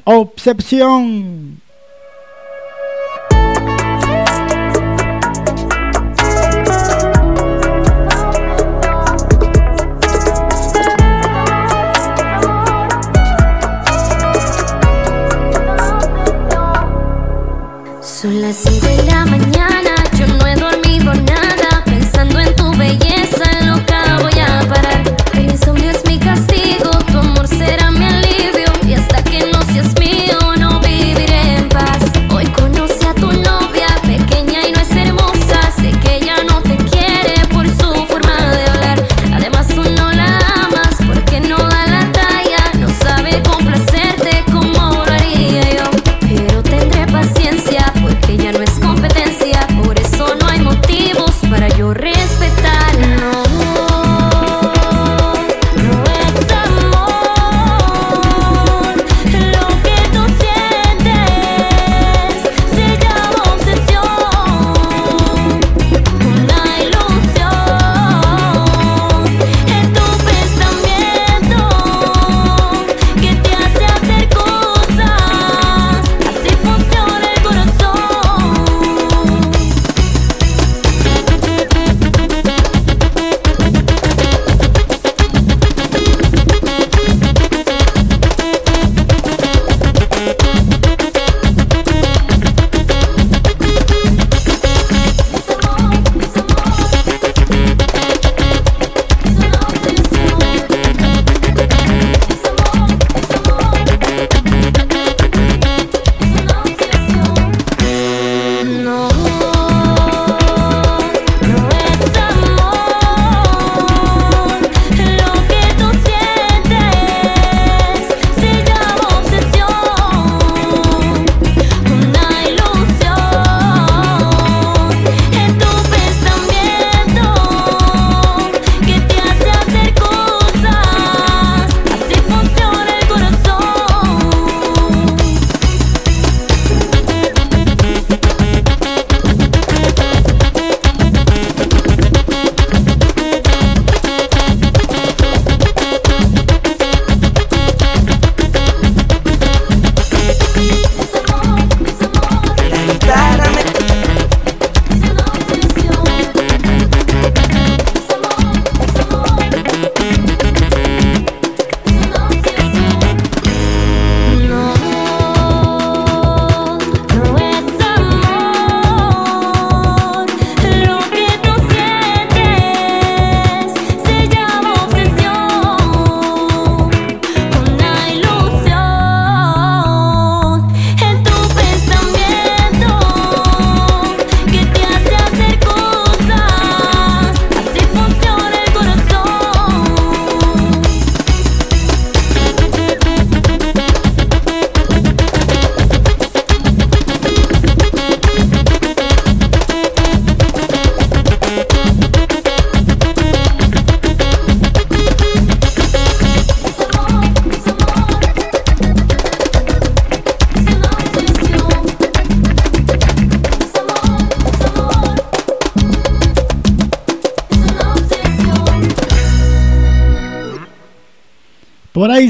obsesión.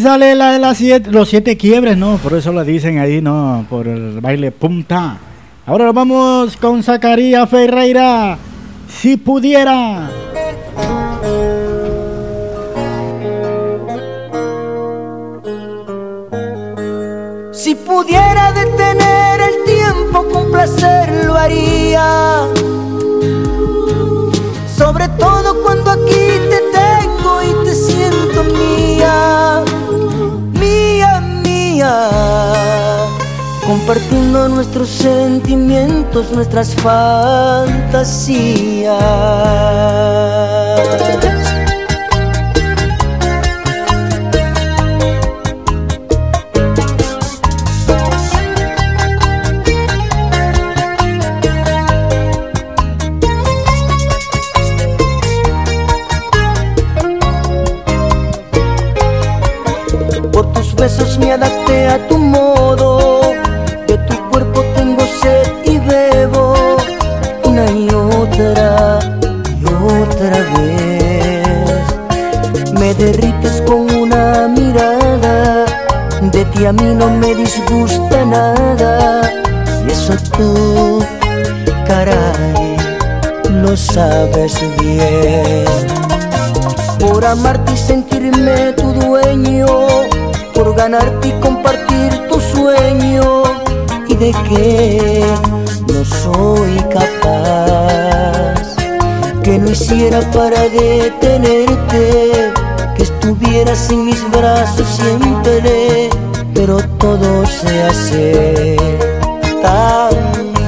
Sale la de las siete, los siete quiebres, ¿no? Por eso lo dicen ahí, ¿no? Por el baile punta. Ahora nos vamos con Zacarías Ferreira. Si pudiera. Si pudiera detener el tiempo con placer lo haría. Sobre todo cuando aquí te tengo y te siento mía, Compartiendo nuestros sentimientos, nuestras fantasías. Por tus besos me mí no me disgusta nada. Y eso tú, caray, lo sabes bien. Por amarte y sentirme tu dueño, por ganarte y compartir tu sueño, y de que no soy capaz, que no hiciera para detenerte, que estuvieras en mis brazos siempre, pero todo se hace tan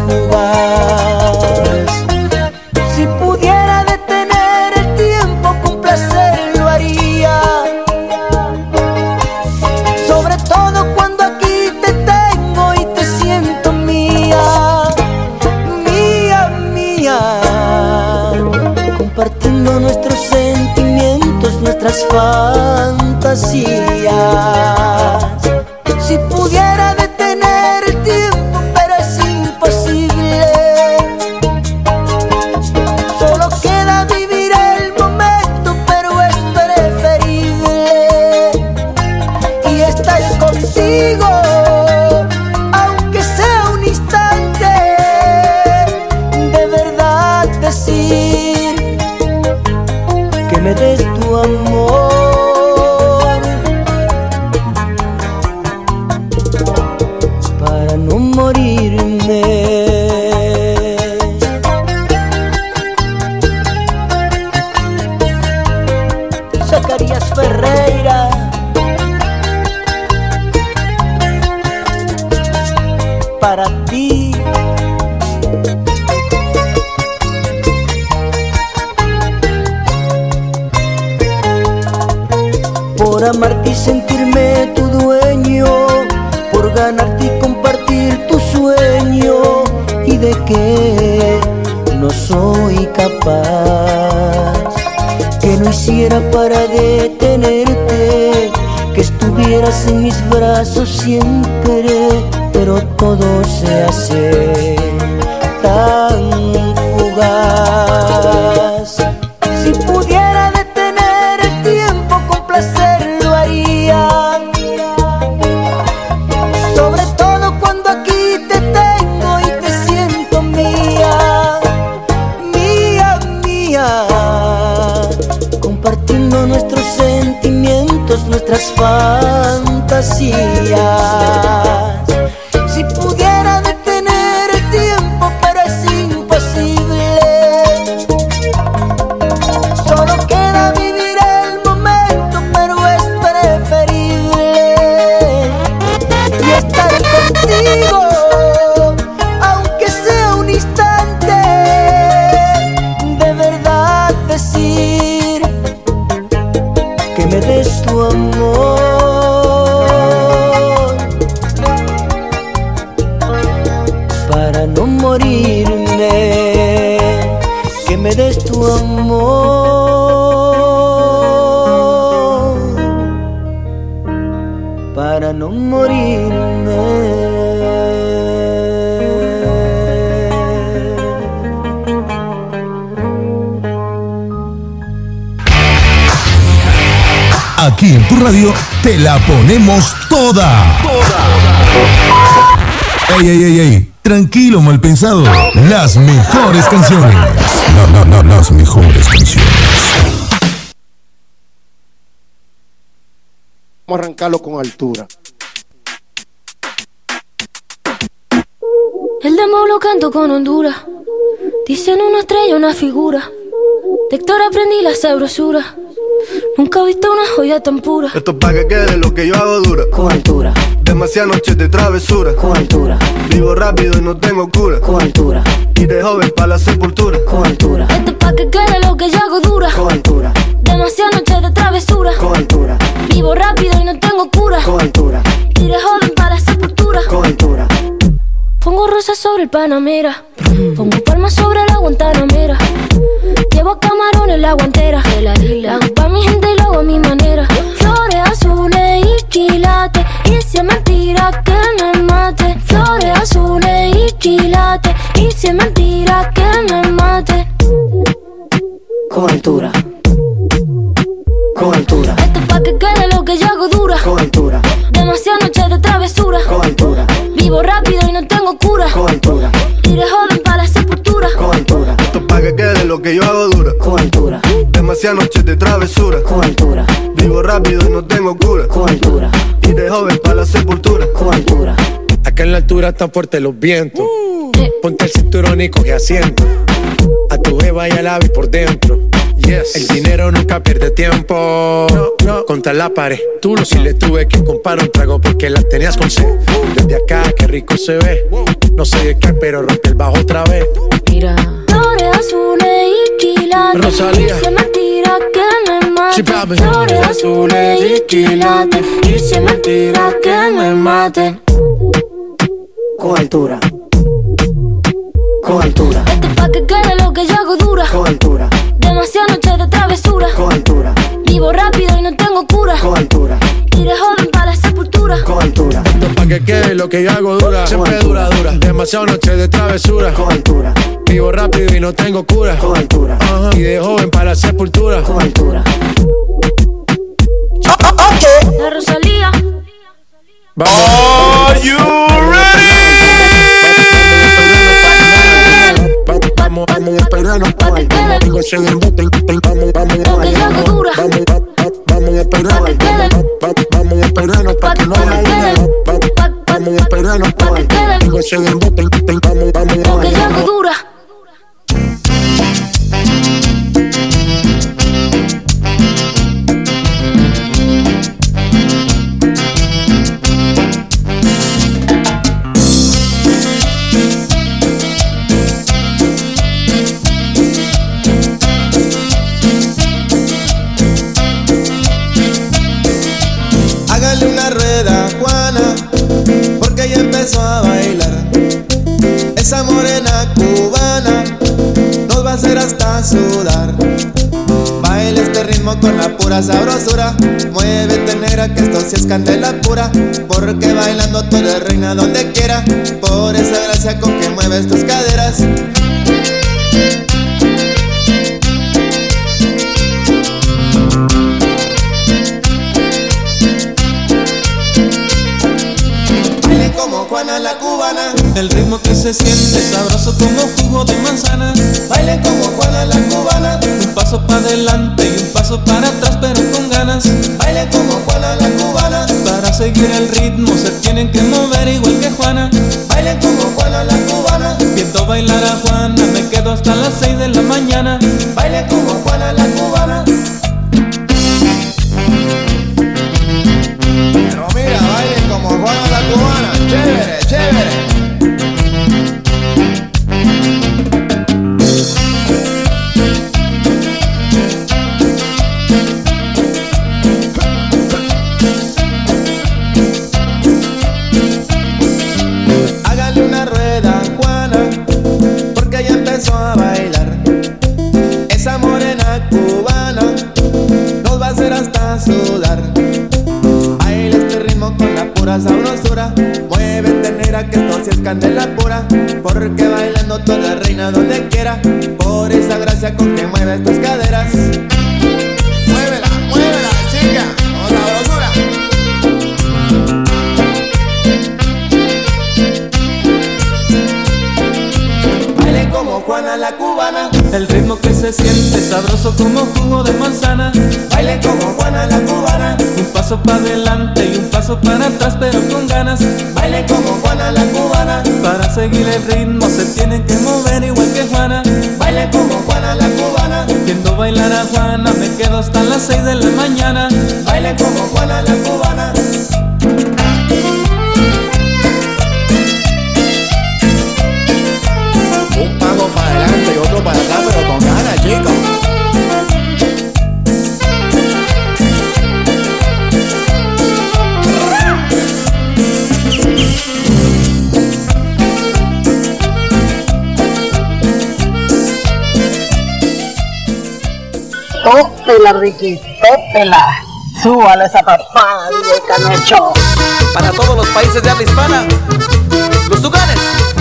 fugaz. Si pudiera detener el tiempo con placer lo haría. Sobre todo cuando aquí te tengo y te siento mía, mía, mía. Compartiendo nuestros sentimientos, nuestras fantasías. Mis brazos Mal pensado. Las mejores canciones. No, no, no, las mejores canciones. Vamos a arrancarlo con altura. El demo lo canto con Honduras. Dicen una estrella, una figura. Héctor aprendí la sabrosura. Nunca he visto una joya tan pura. Esto es pa' que quede lo que yo hago dura. Con altura. Demasiadas noches de travesura. Con altura. Vivo rápido y no tengo cura. Con altura. Y de joven para la sepultura. Con altura. Esto es pa' que quede lo que yo hago dura. Con altura. Demasiadas noches de travesura. Con altura. Vivo rápido y no tengo cura. Con altura. Y de joven para la sepultura. Con altura. Pongo rosas sobre el Panamera. Pongo palmas sobre la Guantanamera. Llevo camarones la guantera. La hago pa' mi gente y lo hago a mi manera. Flores azules y quilates. Y si es mentira que me mate. Flores azules y quilates. Y si es mentira que me mate. Con altura. Con altura. Esto es pa' que quede lo que yo hago dura. Con altura. Demasiadas noches de travesura. Con altura. Vivo rápido y no tengo cura. Con altura. Y de joven para la sepultura. Con altura. Esto es pa' que quede lo que yo hago dura. Con altura. Demasiadas noches de travesura. Con altura. Vivo rápido y no tengo cura. Con altura. Y de joven para la sepultura. Con altura. Acá en la altura están fuertes los vientos. Ponte el cinturón y coge asiento. A tu jeva y al ave por dentro. Yes. El dinero nunca pierde tiempo. Contra la pared. Tú lo si le tuve que comprar un trago porque las tenías con sed. Desde acá, qué rico se ve. No sé de qué, pero rompe el bajo otra vez. Mira. Flores azules y quilates. Rosalía. Es mentira que me mate. Sí. Flores azules y quilates. Es mentira que me mate. Con altura. Con altura. Esto es pa' que quede lo que yo hago dura. Con altura. Demasiadas noches de travesura. Con altura. Vivo rápido y no tengo cura. Con altura. Y de joven para la sepultura. Con altura. Esto pa' que quede lo que yo hago dura. Siempre dura, dura. Demasiadas noches de travesura. Con altura. Vivo rápido y no tengo cura. Con altura. Ajá. Y de joven para la sepultura. Con altura. La Rosalía. Are you Vamos, vamos Vamos, vamos a Lo que yo hago dura. Vamos, va- va- vamos a esperarnos. Va- Vamos a esperarnos para que no la liemos. Va- Vamos a esperarnos. Tengo ese embuste, Vamos, vamos ritmo con la pura sabrosura. Muévete negra que esto sí es candela pura. Porque bailando tú eres reina donde quiera. Por esa gracia con que mueves tus caderas. Como Juana la cubana. El ritmo que se siente sabroso como jugo de manzana. Baile como Juana la cubana. Un paso para adelante y un paso para atrás, pero con ganas. Baile como Juana la cubana. Para seguir el ritmo se tienen que mover igual que Juana. Baile como Juana la cubana. Viendo bailar a Juana, me quedo hasta las 6 de la mañana. Baile como sabrosura. Muévete negra que esto sí es candela pura. Porque bailando eres reina donde quiera. Por esa gracia con que mueves tus caderas. Muévela, muévela, chica, El ritmo que se siente sabroso como jugo de manzana. Baile como Juana la cubana. Un paso para adelante y un paso para atrás, pero con ganas. Baile como Juana la cubana. Para seguir el ritmo se tienen que mover igual que Juana. Baile como Juana la cubana. Viendo bailar a Juana me quedo hasta las 6 de la mañana. Baile como Juana la cubana. chicos. Tópela, Ricky, tópela. Súbala esa papá, Canocho. Para todos los países de habla hispana, los tucanes.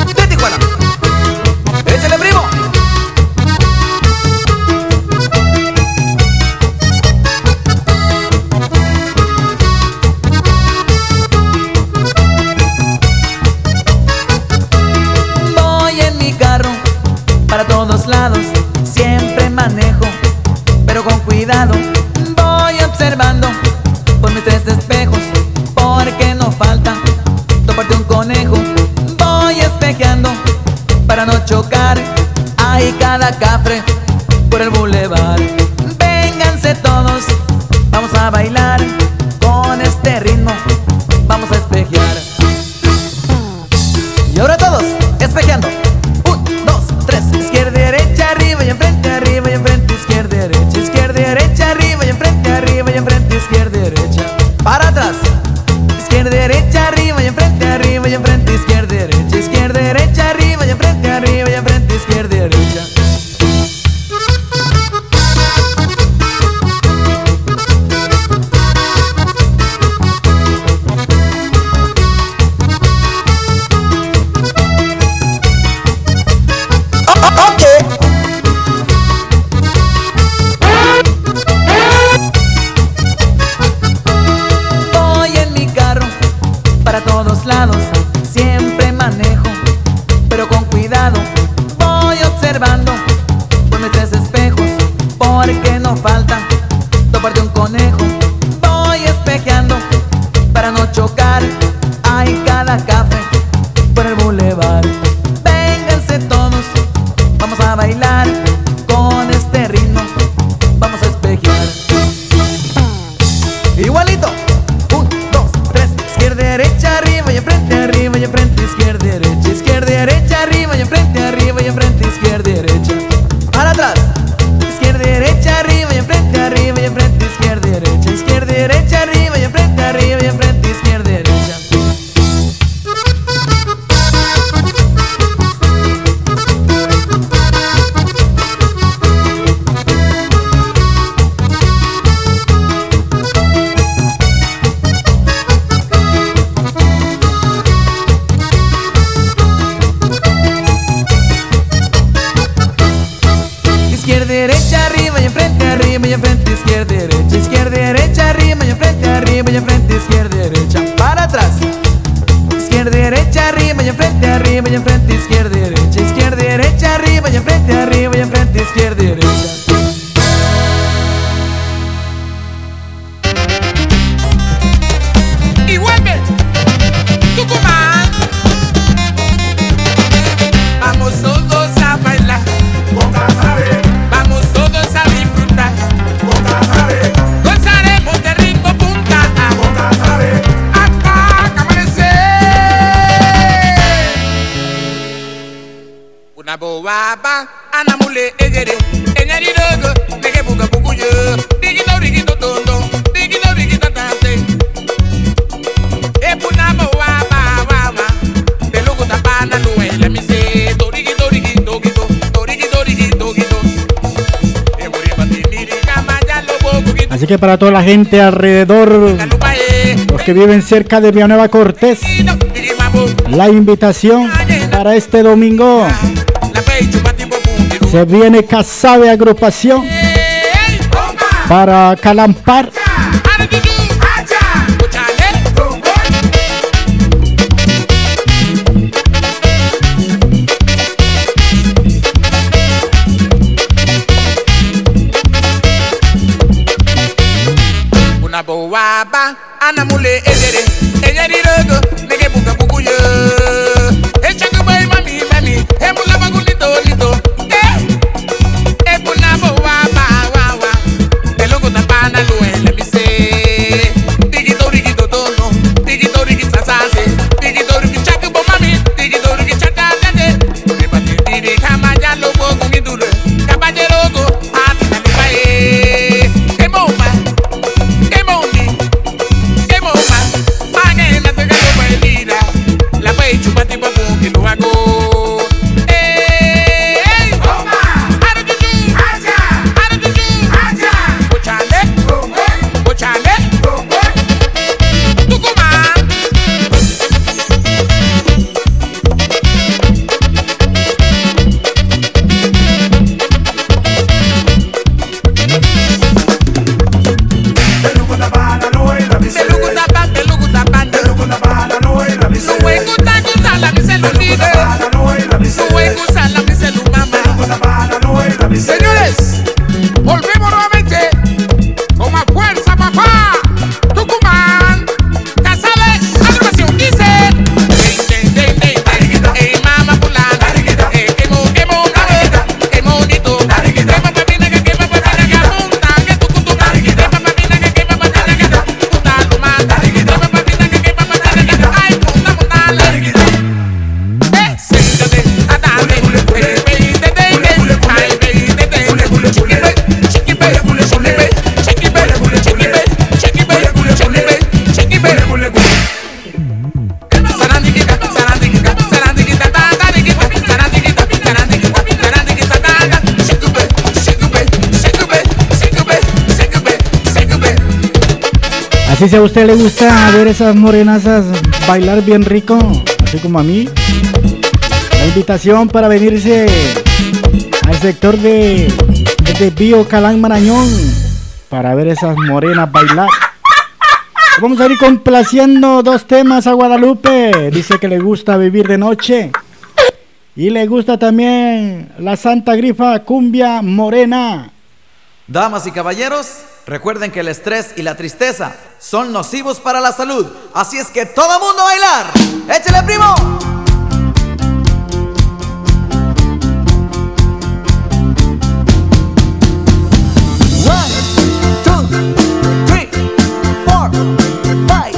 lados siempre manejo, pero con cuidado voy observando por mis tres espejos, porque no falta toparte un conejo. Voy espejeando para no chocar, hay cada. para toda la gente alrededor, los que viven cerca de Villanueva Cortés. La invitación para este domingo. Se viene Casabe Agrupación para Calampar. Anaba, Anamule, Edere. Así si a usted le gusta ver esas morenazas bailar bien rico, así como a mí, la invitación para venirse al sector de, de Bio Calán Marañón para ver esas morenas bailar. Vamos a ir complaciendo dos temas a Guadalupe. Dice que le gusta vivir de noche. Y le gusta también la Santa Grifa Cumbia Morena. Damas y caballeros, Recuerden que el estrés y la tristeza son nocivos para la salud. Así es que todo mundo a bailar. ¡Échale, primo! One, two, three, four, five.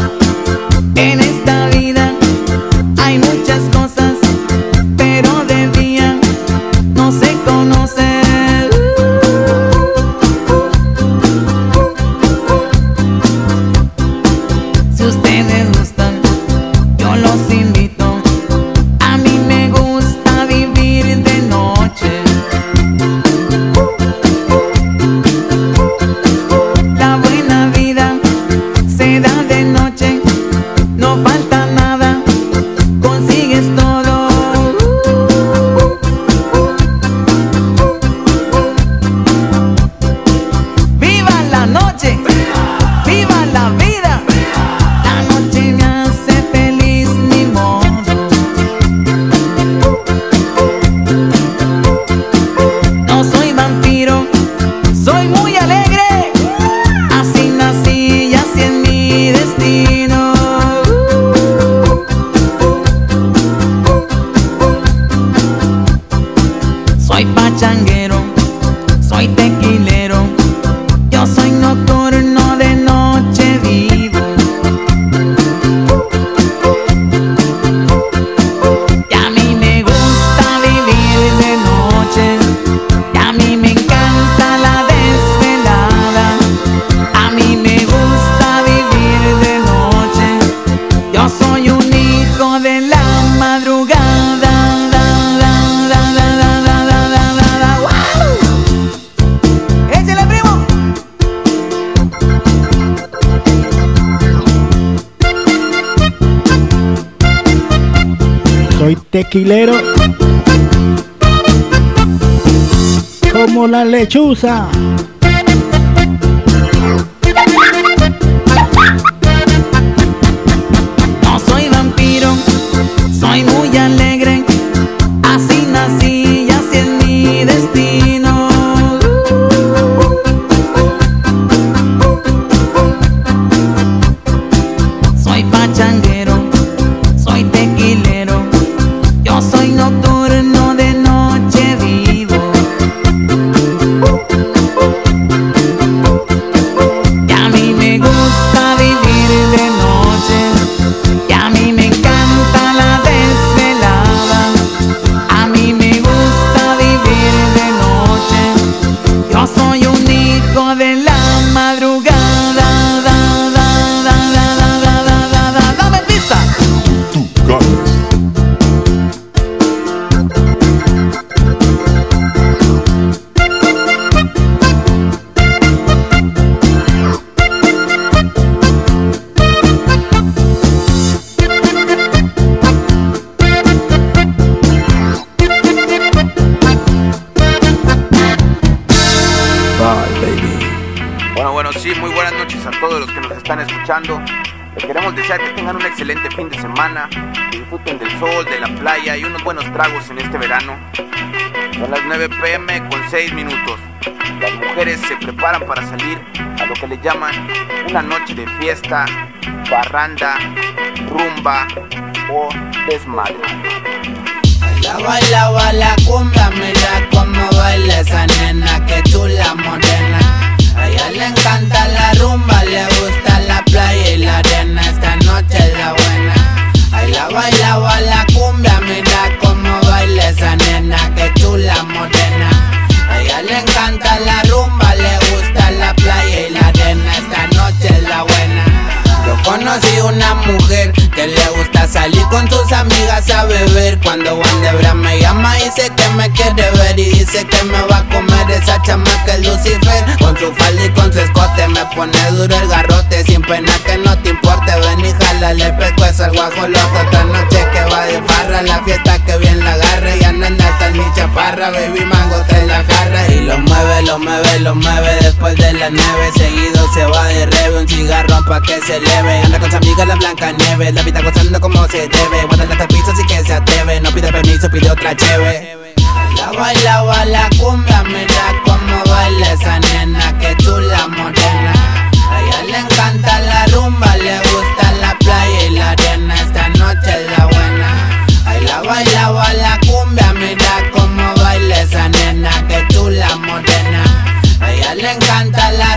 就是啊。Para salir a lo que le llaman una noche de fiesta, barranda, rumba o desmadre. La bailaba la cumbia, mira cómo baila esa nena, que chula morena. A ella le encanta la rumba, le gusta la playa y la arena, esta noche es la buena. Ay, la bailaba la cumbia, mira cómo baila esa nena, que chula morena. Le encanta la rumba, le gusta la playa y la arena, esta noche es la buena. Yo conocí una mujer que le gusta salir con sus amigas a beber. Cuando Wandebra me llama, dice que me quiere ver y dice que me va a comer esa chamaca es Lucifer. Con su falda y con su escote me pone duro el garrote. Sin pena que no te importe, ven y jálale el pescuezo al guajolote. Otra noche que va de farra, la fiesta que bien la agarre. Ya no anda ni chaparra, baby mango te la jarra. Y lo mueve, lo mueve, lo mueve después de las nueve. Seguido se va de rebe, un cigarrón pa' que se leve. Anda con su amiga la blanca nieve, vida gozando como se debe. Guarda piso que se atreve, no pide permiso, pide otra cheve. La bailaba la cumbia, mira cómo baila esa nena, que chula morena. A ella le encanta la rumba, le gusta la playa y la arena, esta noche es la buena. Ay, la bailaba la cumbia, mira cómo baila esa nena, que chula morena. A ella le encanta la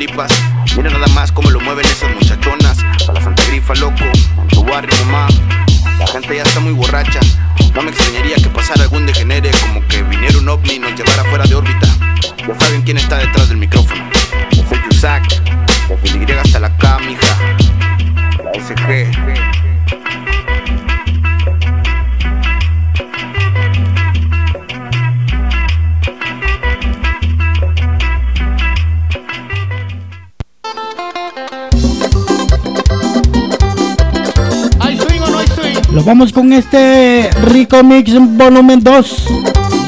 Mira nada más cómo lo mueven esas muchachonas. Para la Santa Grifa, loco. En tu barrio, mamá. La gente ya está muy borracha. No me extrañaría que pasara algún degenere como que viniera un ovni y nos llevara fuera de órbita. Ya saben quién está detrás del Vamos con este rico mix volumen 2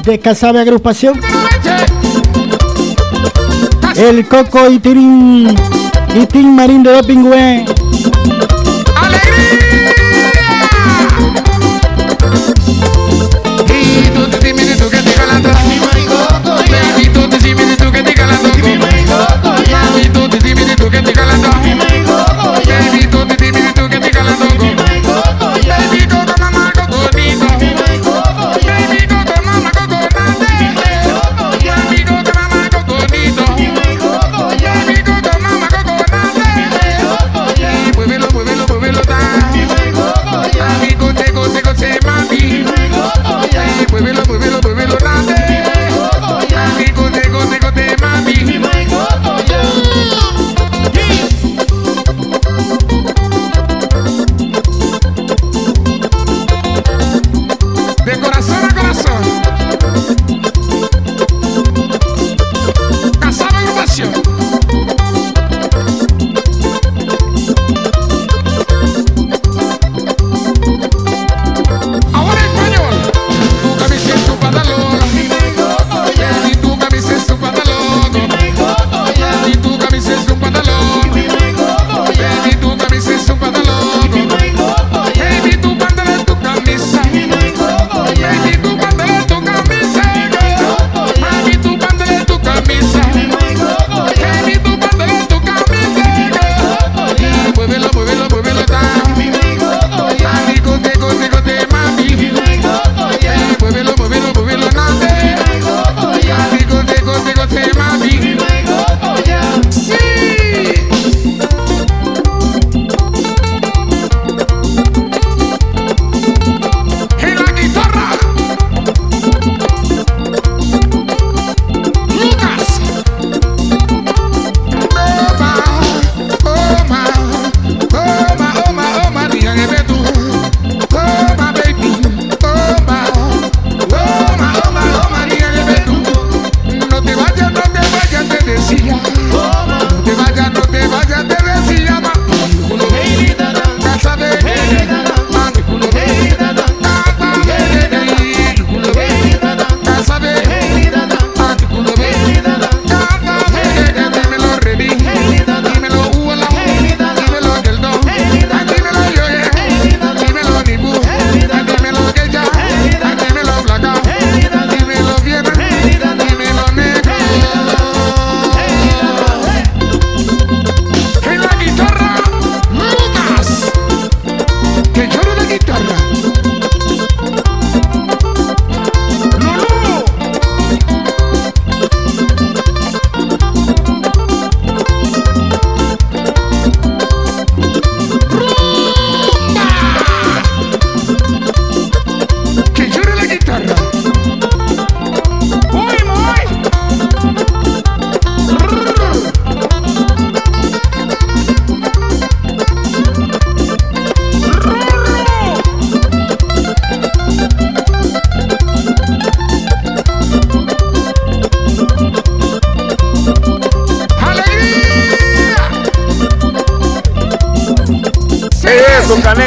de Casabe Agrupación. El Coco y Tirín y Tim Marín de Dopingüe. para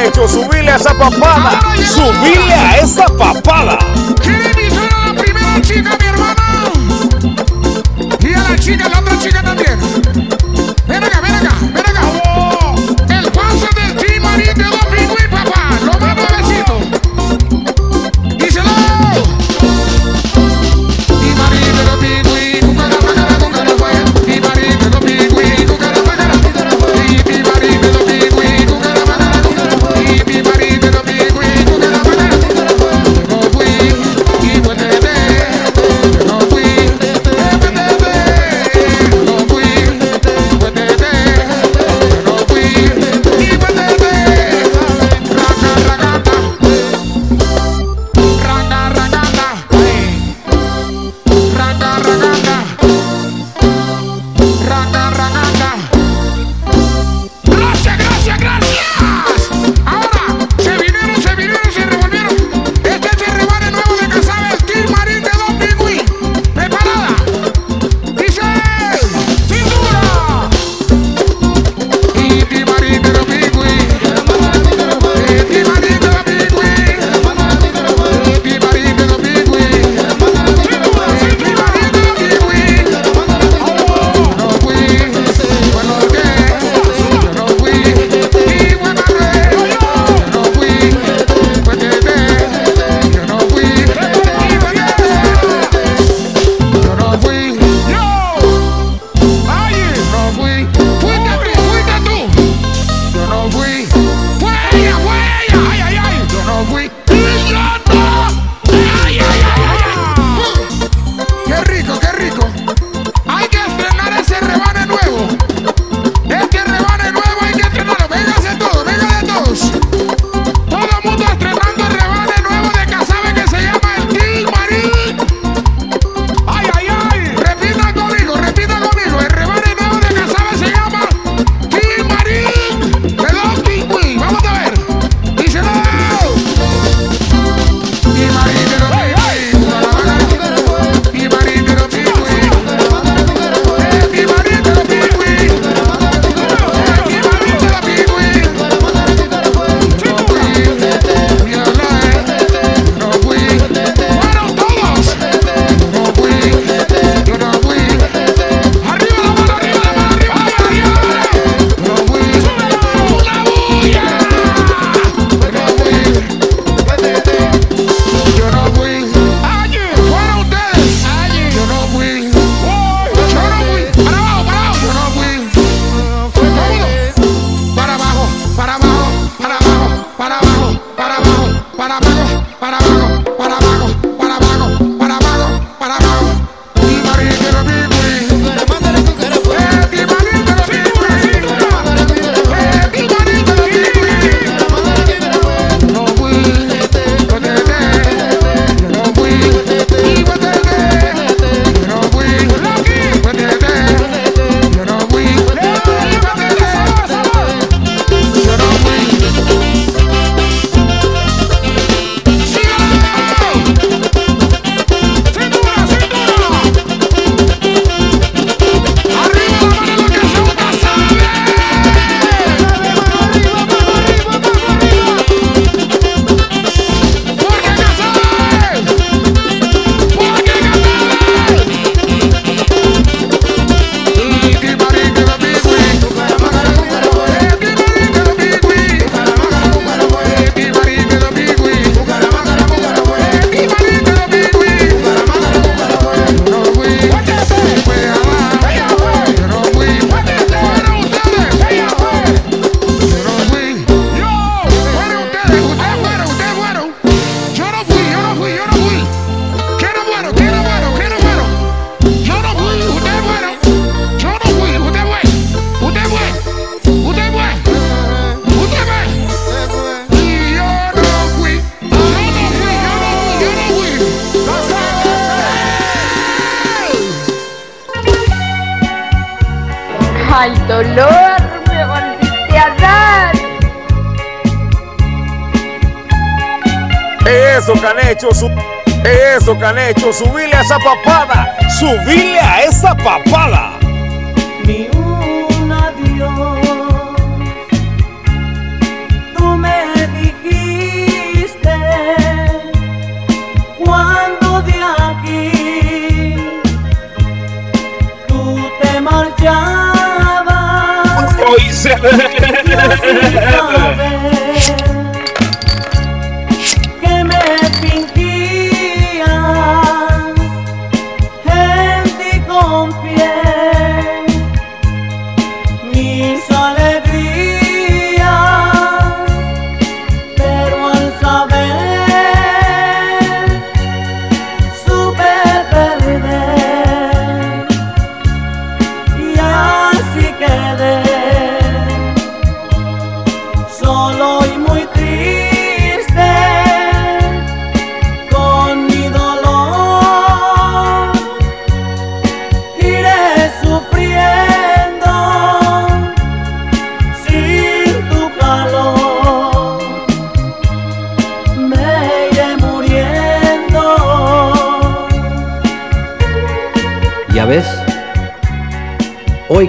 hecho. Subile a esa papada. Subile a esa papada. Quiero invitar a la primera chica, mi hermano. Y a la chica la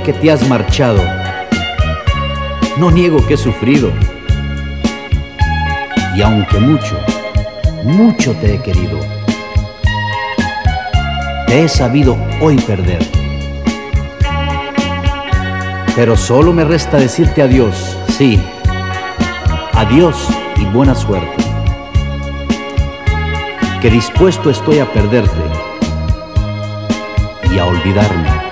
que te has marchado, no niego que he sufrido. Y aunque mucho, mucho te he querido, te he sabido hoy perder. Pero solo me resta decirte adiós, sí, adiós y buena suerte. Que dispuesto estoy a perderte y a olvidarme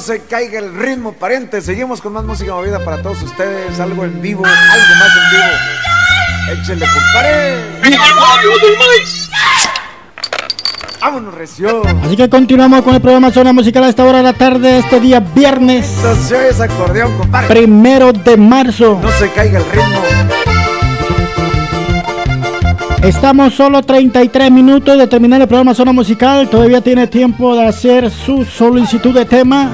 se caiga el ritmo, pariente. Seguimos con más música movida para todos ustedes. Algo en vivo, algo más en vivo. Échenle, compadre. Vámonos, recio. Así que continuamos con el programa Zona Musical a esta hora de la tarde, este día viernes, Se oye ese acordeón, compadre. primero de marzo. No se caiga el ritmo. Estamos solo 33 minutos de terminar el programa Zona Musical. Todavía tiene tiempo de hacer su solicitud de tema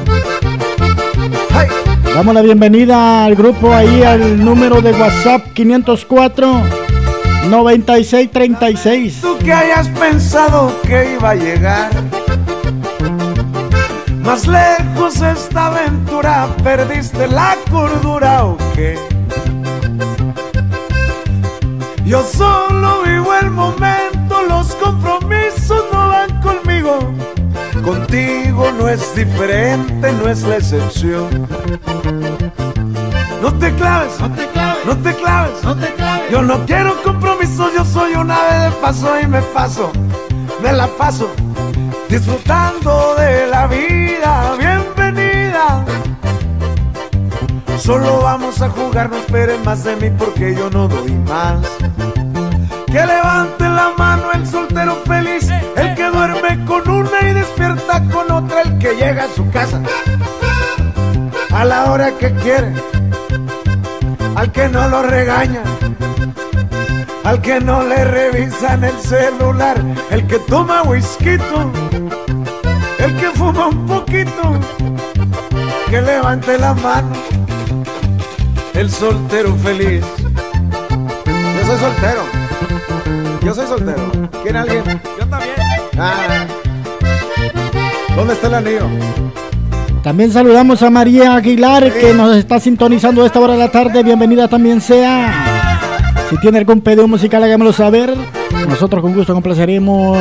Damos la bienvenida al grupo ahí al número de WhatsApp 504 9636. Tú que hayas pensado que iba a llegar más lejos esta aventura, perdiste la cordura o qué. Yo solo vivo el momento, los compromisos no van conmigo. Contigo no es diferente, no es la excepción. No te claves, no te claves, no te claves, no te claves. Yo no quiero compromisos, yo soy una vez de paso y me paso, me la paso disfrutando de la vida. Bienvenida. Solo vamos a jugar, no esperen más de mí porque yo no doy más. Que levante la mano el soltero feliz, el que duerme con una y despierta con otra, el que llega a su casa a la hora que quiere, al que no lo regaña, al que no le revisan el celular, el que toma whisky, el que fuma un poquito, que levante la mano, el soltero feliz. Yo soy soltero. Yo soy soltero. ¿Quiere alguien? Yo también. Ah. ¿Dónde está el anillo? También saludamos a María Aguilar que nos está sintonizando a esta hora de la tarde. Bienvenida también sea. Si tiene algún pedido musical, hágamelo saber. Nosotros con gusto complaceremos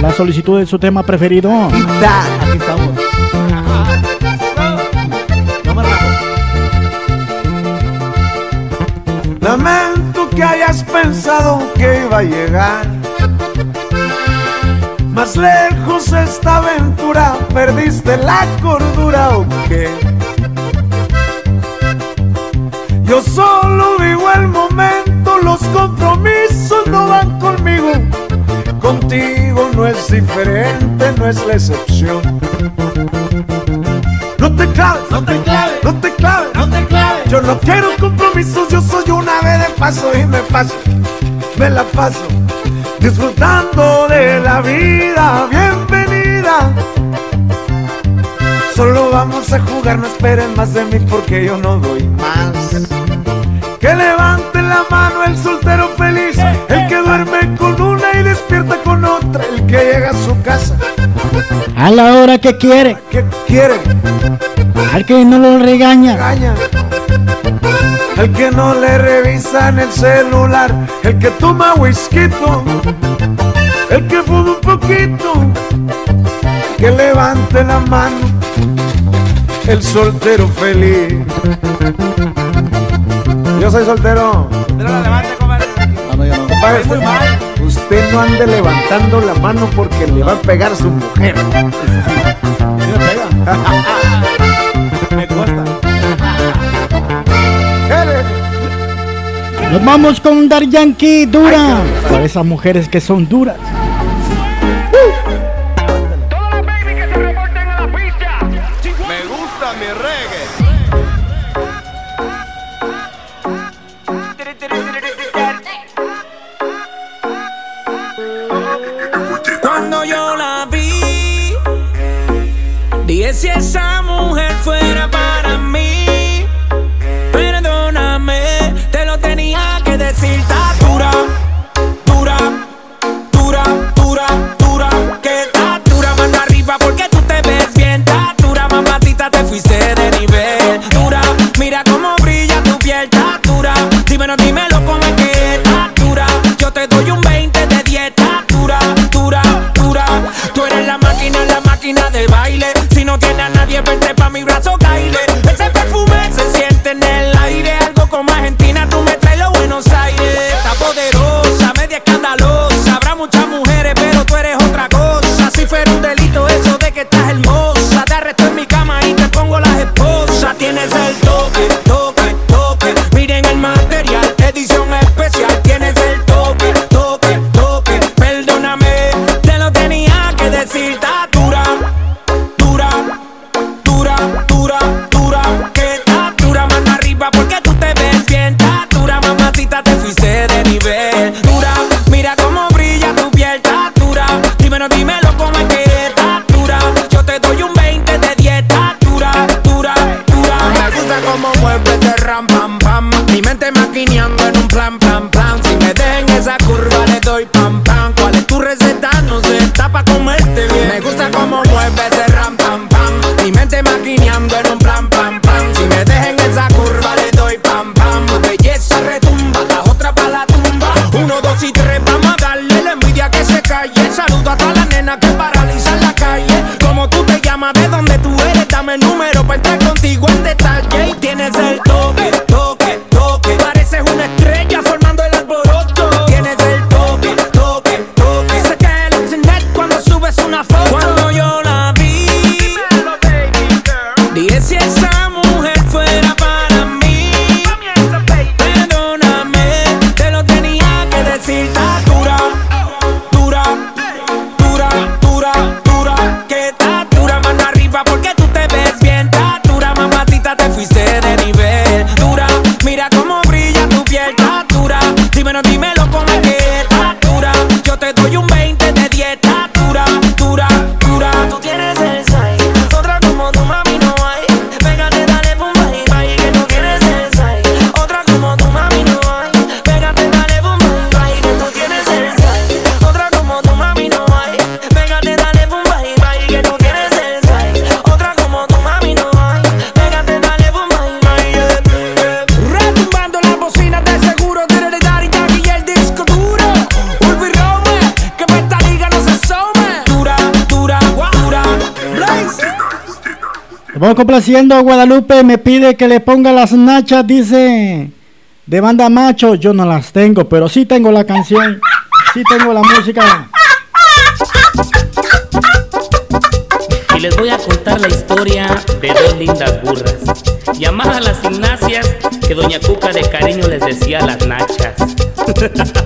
la solicitud de su tema preferido. Aquí estamos. Lamento que hayas pensado que iba a llegar más lejos esta aventura, perdiste la cordura o qué. Yo solo vivo el momento, los compromisos no van conmigo. Contigo no es diferente, no es la excepción. No te claves, no te claves. Yo no quiero compromisos, yo soy una vez de paso y me paso, me la paso disfrutando de la vida. Bienvenida. Solo vamos a jugar, no esperen más de mí porque yo no doy más. Que levante la mano el soltero feliz, el que duerme con una y despierta con otra, el que llega a su casa. A la hora que quiere. ¿Qué quiere? Al que no lo regaña. Regaña. El que no le revisan el celular, el que toma whisky, el que fuma un poquito, que levante la mano, el soltero feliz. Yo soy soltero. Compadre, usted, usted no ande levantando la mano porque le va a pegar su mujer. Me consta. Nos vamos con Dar Yankee dura. Para esas mujeres que son duras. Me gusta mi reggae. Cuando yo la vi, dije si esa mujer fuera Guadalupe me pide que le ponga las nachas, dice. De banda macho, yo no las tengo, pero sí tengo la canción, sí tengo la música. Y les voy a contar la historia de dos lindas burras, llamadas las Ignacias, que Doña Cuca de cariño les decía las nachas.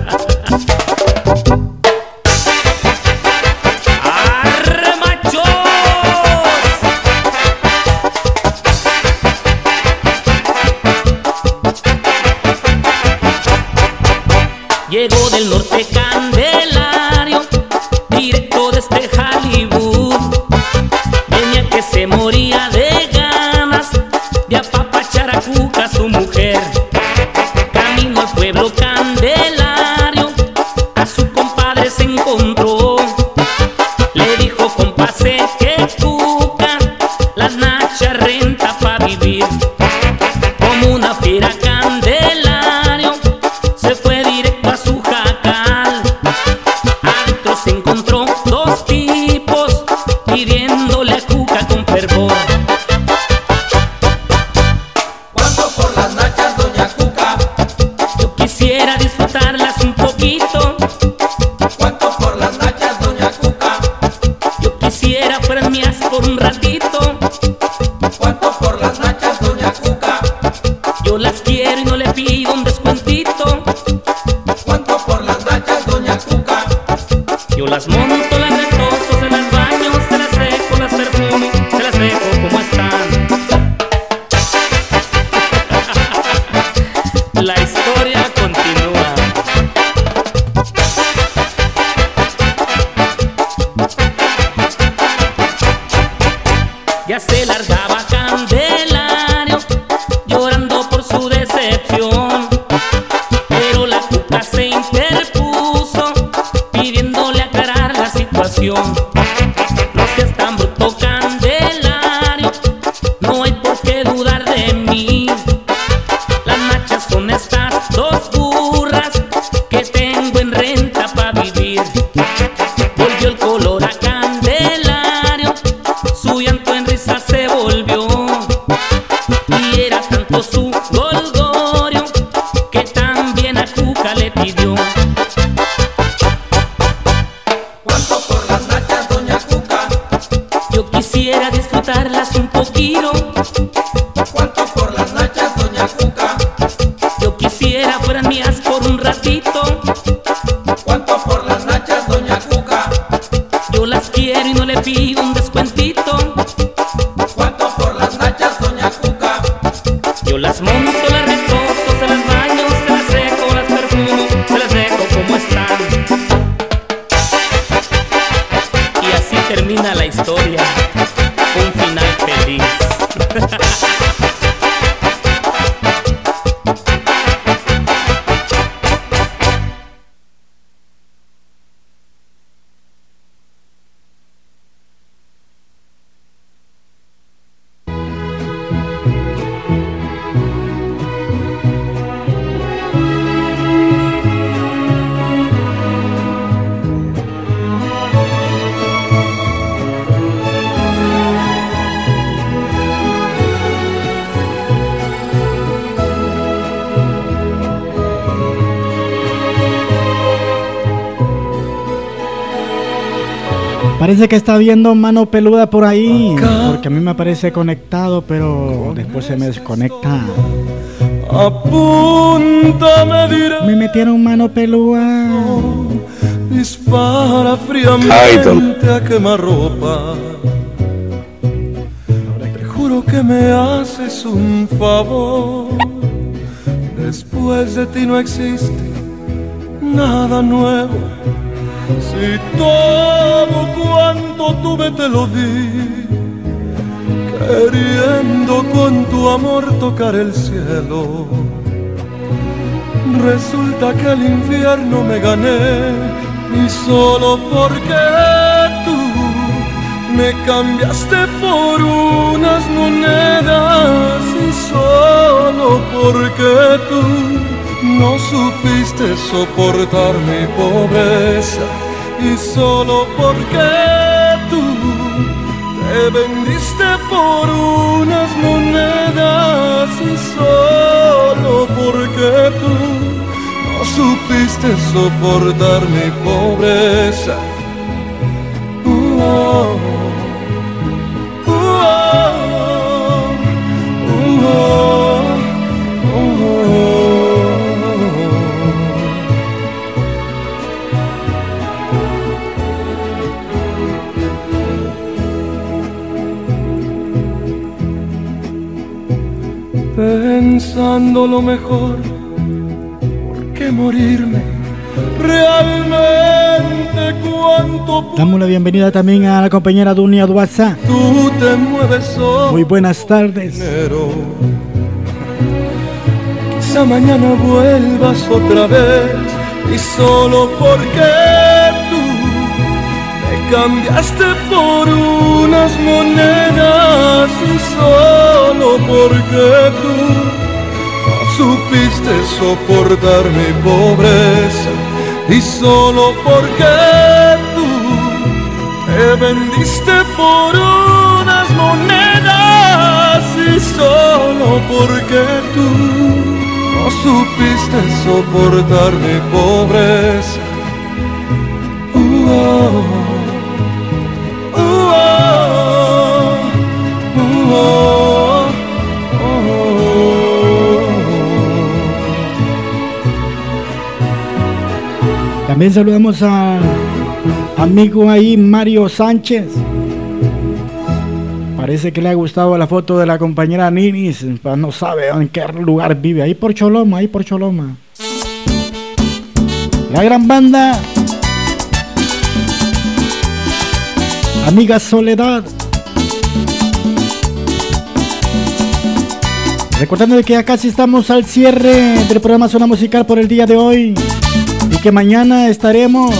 Parece que está viendo mano peluda por ahí. Porque a mí me parece conectado, pero después se me desconecta. Me metieron mano peluda. Dispara fríamente a quemarropa Te juro que me haces un favor Después de ti no existe nada nuevo Si todo cuanto tuve te lo di Queriendo con tu amor tocar el cielo. Resulta que el infierno me gané y solo porque tú me cambiaste por unas monedas y solo porque tú no supiste soportar mi pobreza y solo porque tú te vendiste por unas monedas y solo porque tú no supiste soportar mi pobreza. Pensando lo mejor que morirme. Realmente cuánto Damos la bienvenida también a la compañera Dunia Duaza. tú te mueves solo. Muy buenas tardes. Quizá mañana vuelvas otra vez y solo porque tú me cambiaste por unas monedas y solo porque tú supiste soportar mi pobreza y solo porque tú te vendiste por unas monedas y solo porque tú no supiste soportar mi pobreza. Uh, oh, También saludamos a amigo ahí Mario Sánchez. Parece que le ha gustado la foto de la compañera Ninis, no sabe en qué lugar vive. Ahí por Choloma, ahí por Choloma. La gran banda. Amiga Soledad. Recordando que ya casi estamos al cierre del programa Zona Musical por el día de hoy. Que mañana estaremos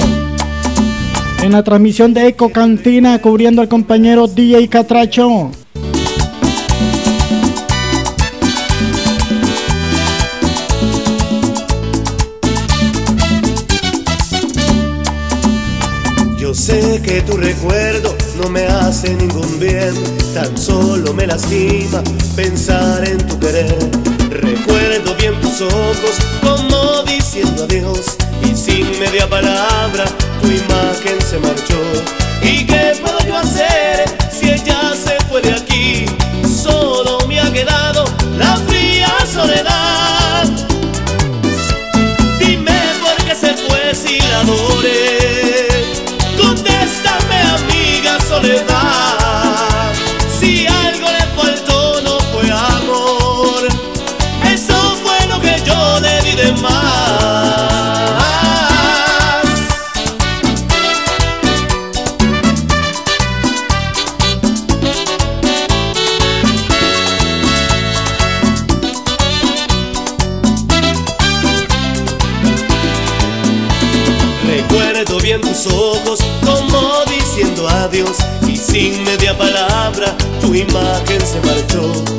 en la transmisión de Eco Cantina cubriendo al compañero DJ Catracho. Yo sé que tu recuerdo no me hace ningún bien, tan solo me lastima pensar en tu querer. Recuerdo bien tus ojos como diciendo adiós media palabra tu imagen se marchó. ¿Y qué puedo yo hacer si ella Bien tus ojos como diciendo adiós y sin media palabra tu imagen se marchó.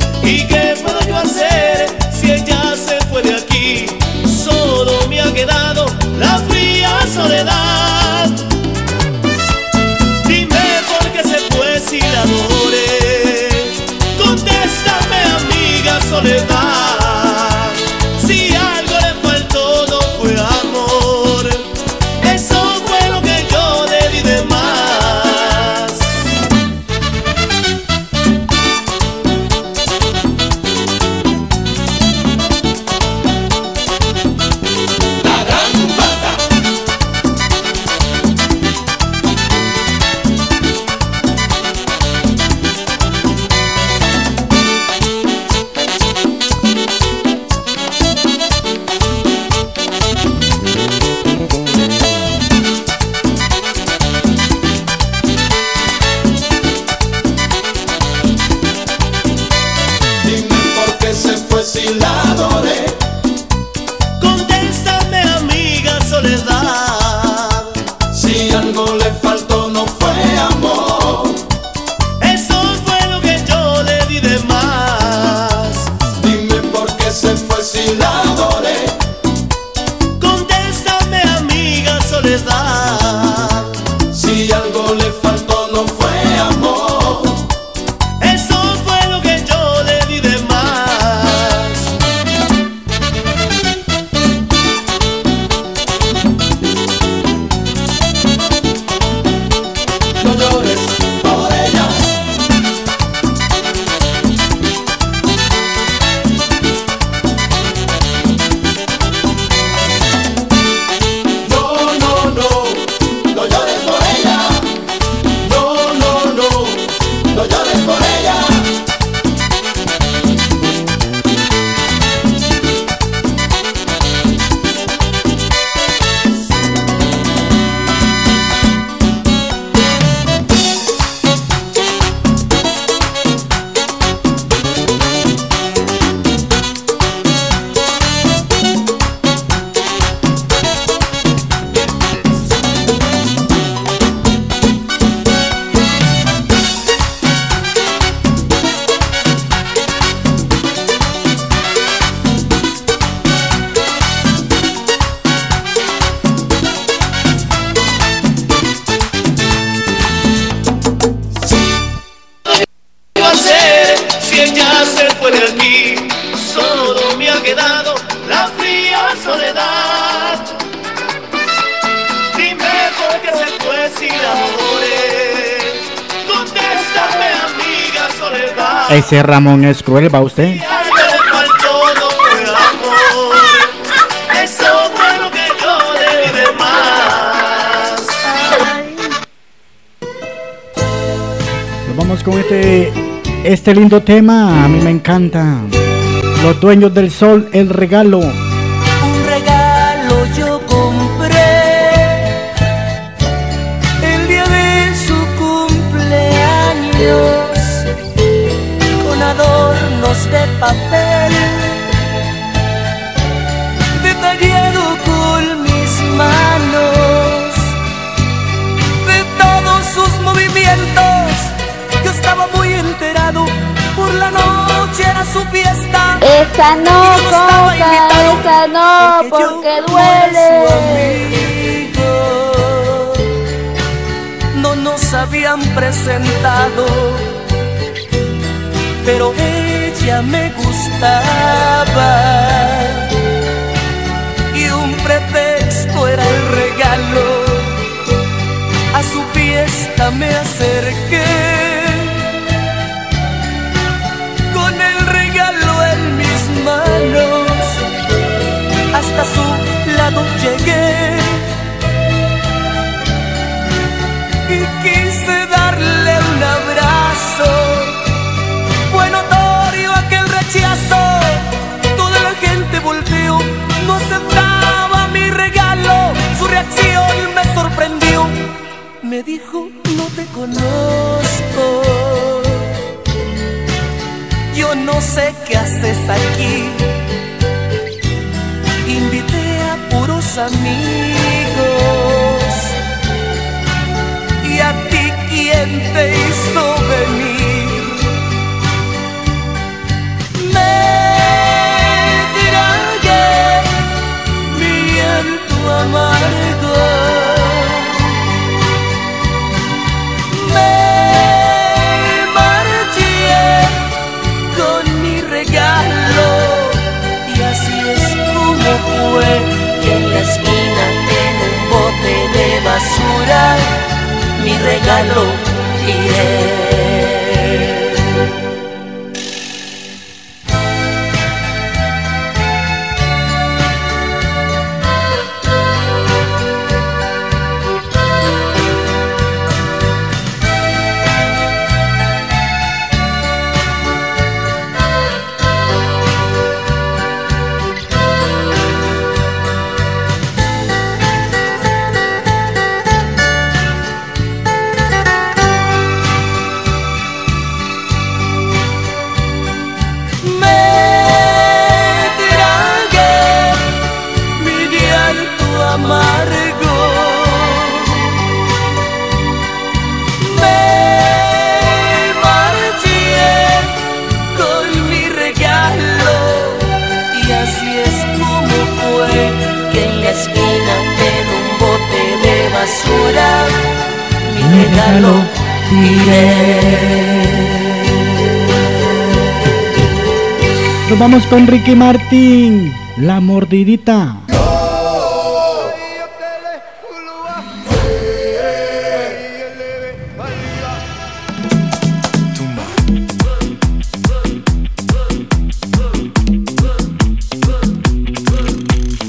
Ese Ramón es cruel, va usted. Nos vamos con este, este lindo tema, a mí me encanta. Los dueños del sol, el regalo. presentado, pero ella me gustaba y un pretexto era el regalo. A su fiesta me acerqué. con el regalo en mis manos hasta su lado llegué. reacción me sorprendió. Me dijo, no te conozco. Yo no sé qué haces aquí. Invité a puros amigos. ¿Y a ti quién te hizo venir? Me tiraste mi tu. la esquina en un bote de basura mi regalo tiré. con Ricky Martín, la mordidita.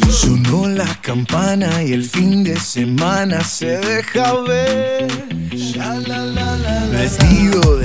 Sonó la campana y el fin de semana se deja ver. Vestido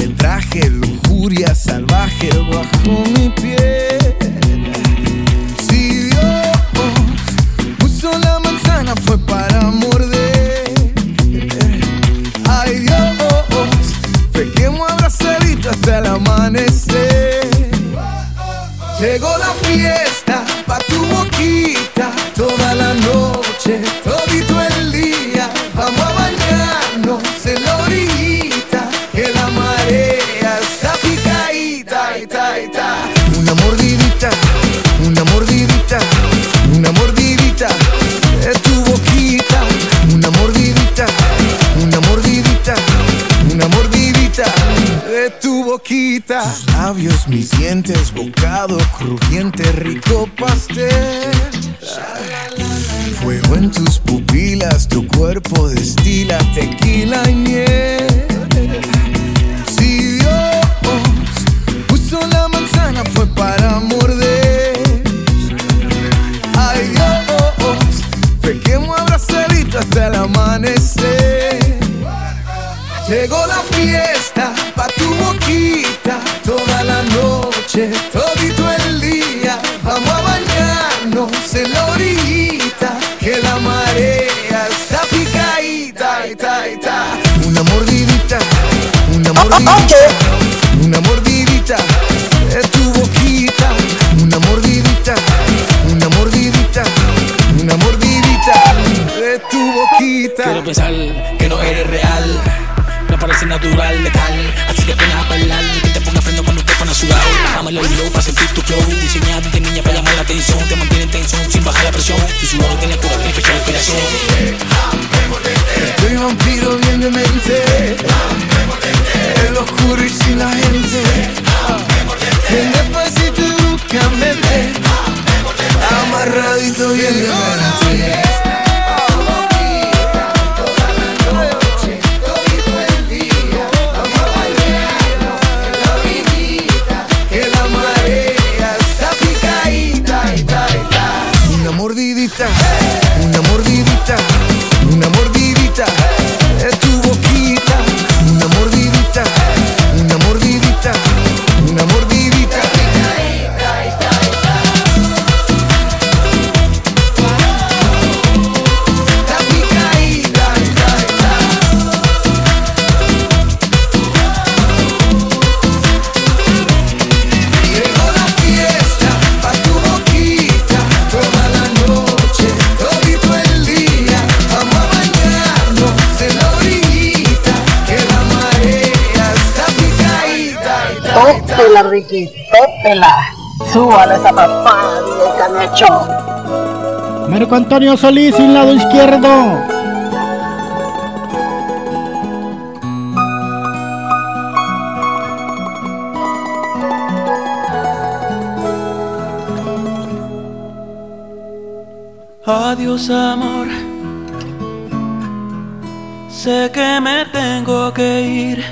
Antonio Solís, sin lado izquierdo. Adiós amor, sé que me tengo que ir.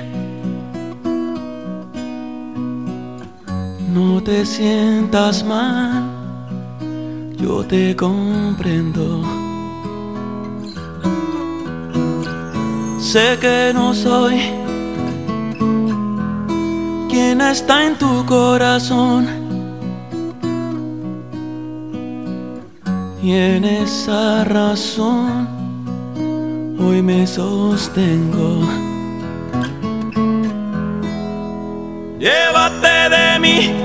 No te sientas mal, yo te comprendo. Sé que no soy quien está en tu corazón y en esa razón hoy me sostengo. Llévate de mí.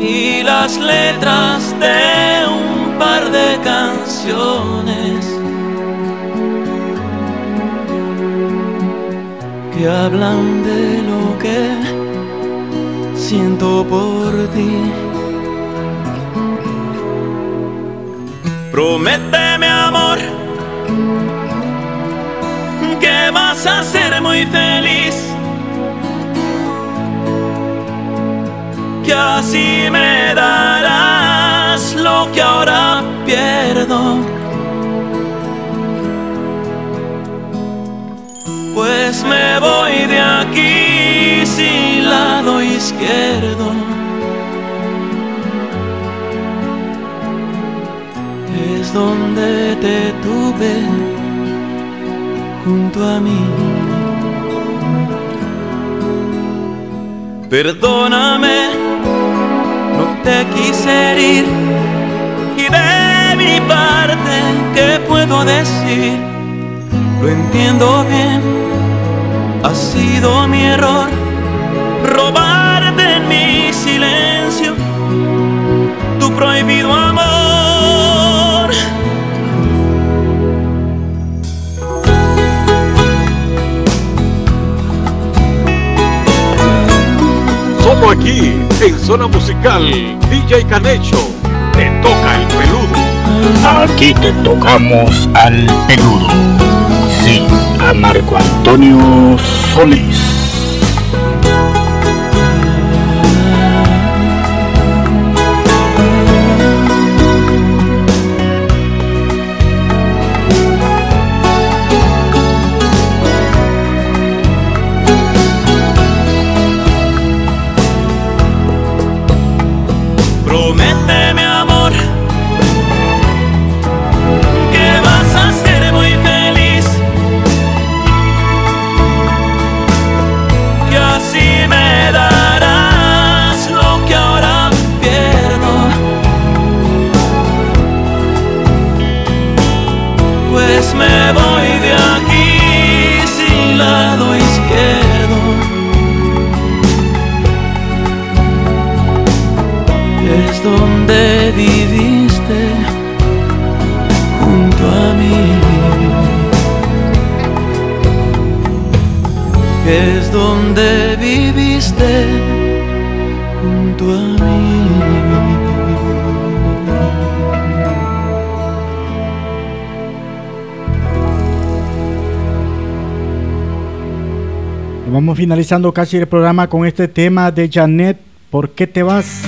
y las letras de un par de canciones que hablan de lo que siento por ti. Prométeme amor vas a ser muy feliz. Que así me darás lo que ahora pierdo. Pues me voy de aquí sin lado izquierdo. Es donde te tuve junto a mí. Perdóname, no te quise herir. Y de mi parte, ¿qué puedo decir? Lo entiendo bien, ha sido mi error robarte en mi silencio tu prohibido amor. Aquí, en Zona Musical, DJ Canecho, te toca el peludo. Aquí te tocamos al peludo. Sí, a Marco Antonio Solís. Finalizando casi el programa con este tema de Janet. ¿Por qué te vas?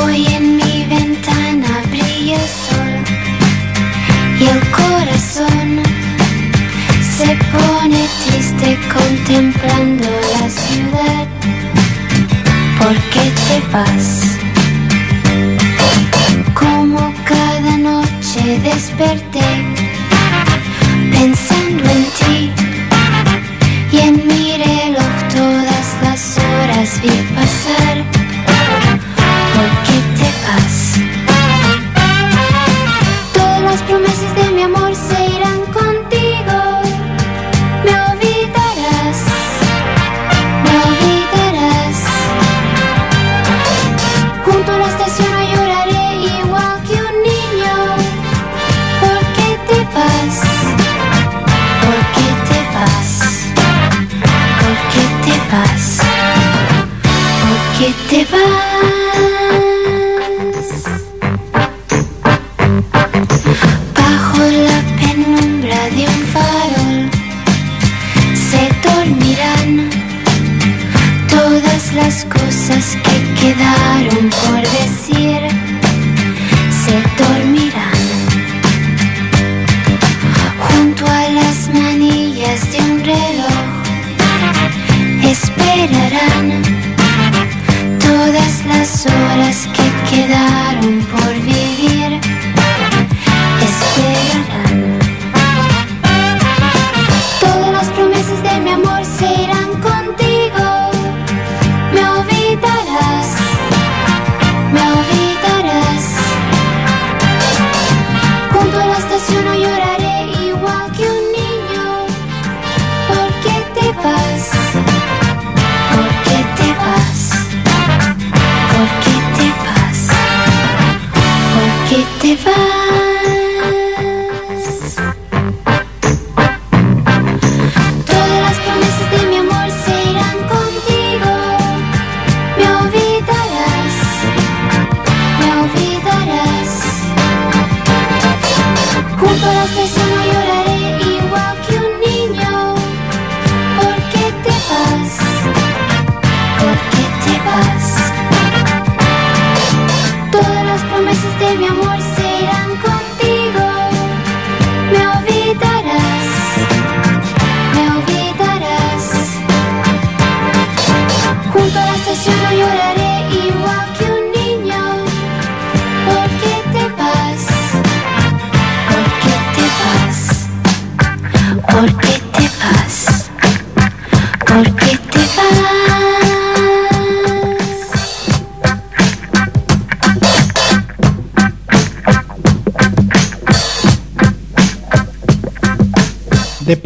Hoy en mi ventana brilla el sol y el corazón se pone triste contemplando la ciudad. ¿Por qué te vas? Noche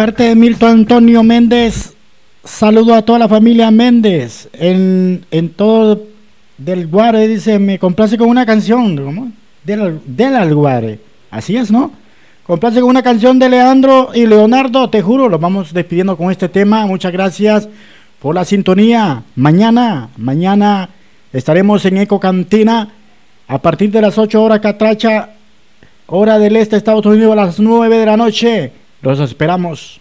parte de Milton Antonio Méndez, saludo a toda la familia Méndez en, en todo del Guare. Dice, me complace con una canción. ¿Cómo? Del, del Alguare. Así es, ¿no? Complace con una canción de Leandro y Leonardo, te juro, los vamos despidiendo con este tema. Muchas gracias por la sintonía. Mañana, mañana estaremos en Eco Cantina a partir de las 8 horas Catracha, hora del este, Estados Unidos, a las 9 de la noche. Los esperamos.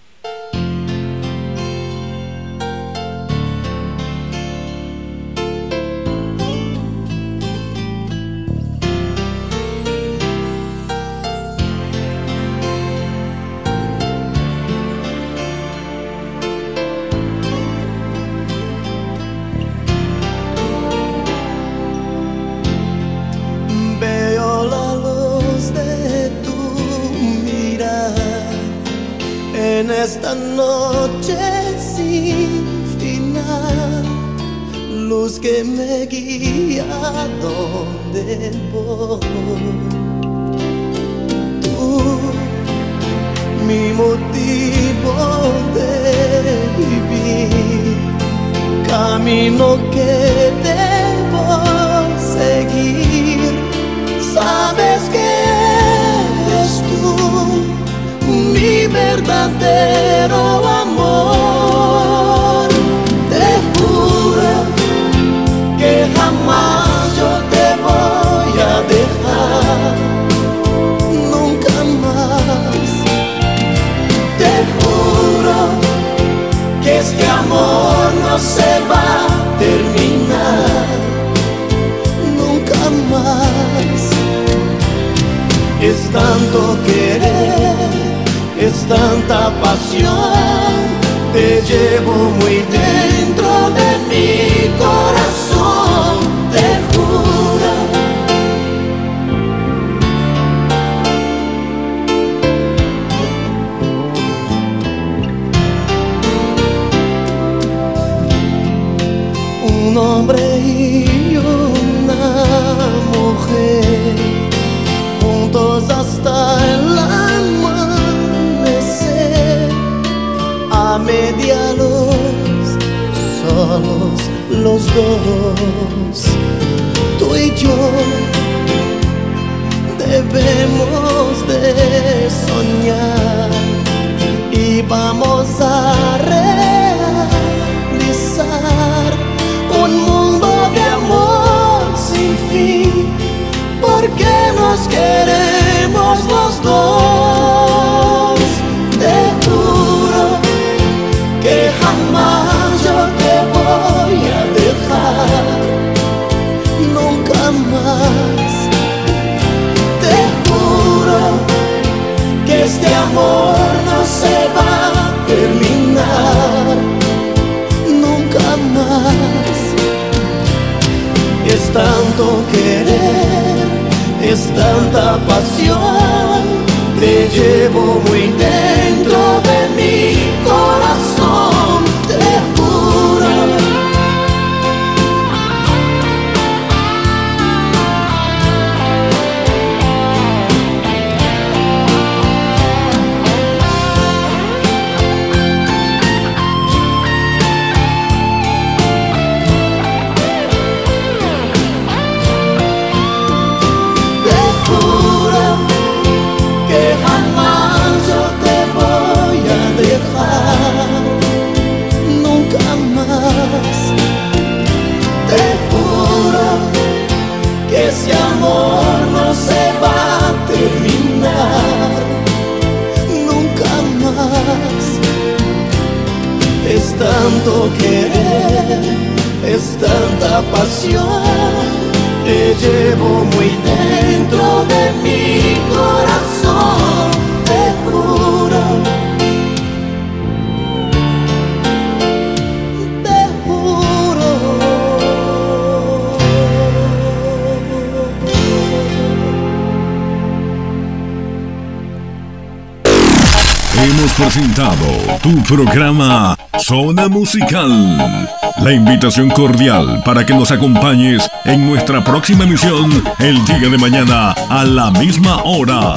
musical. La invitación cordial para que nos acompañes en nuestra próxima emisión el día de mañana a la misma hora.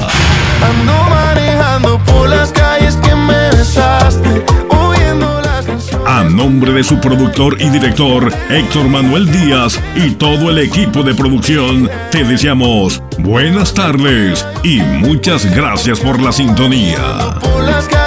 A nombre de su productor y director, Héctor Manuel Díaz, y todo el equipo de producción, te deseamos buenas tardes y muchas gracias por la sintonía. Por las calles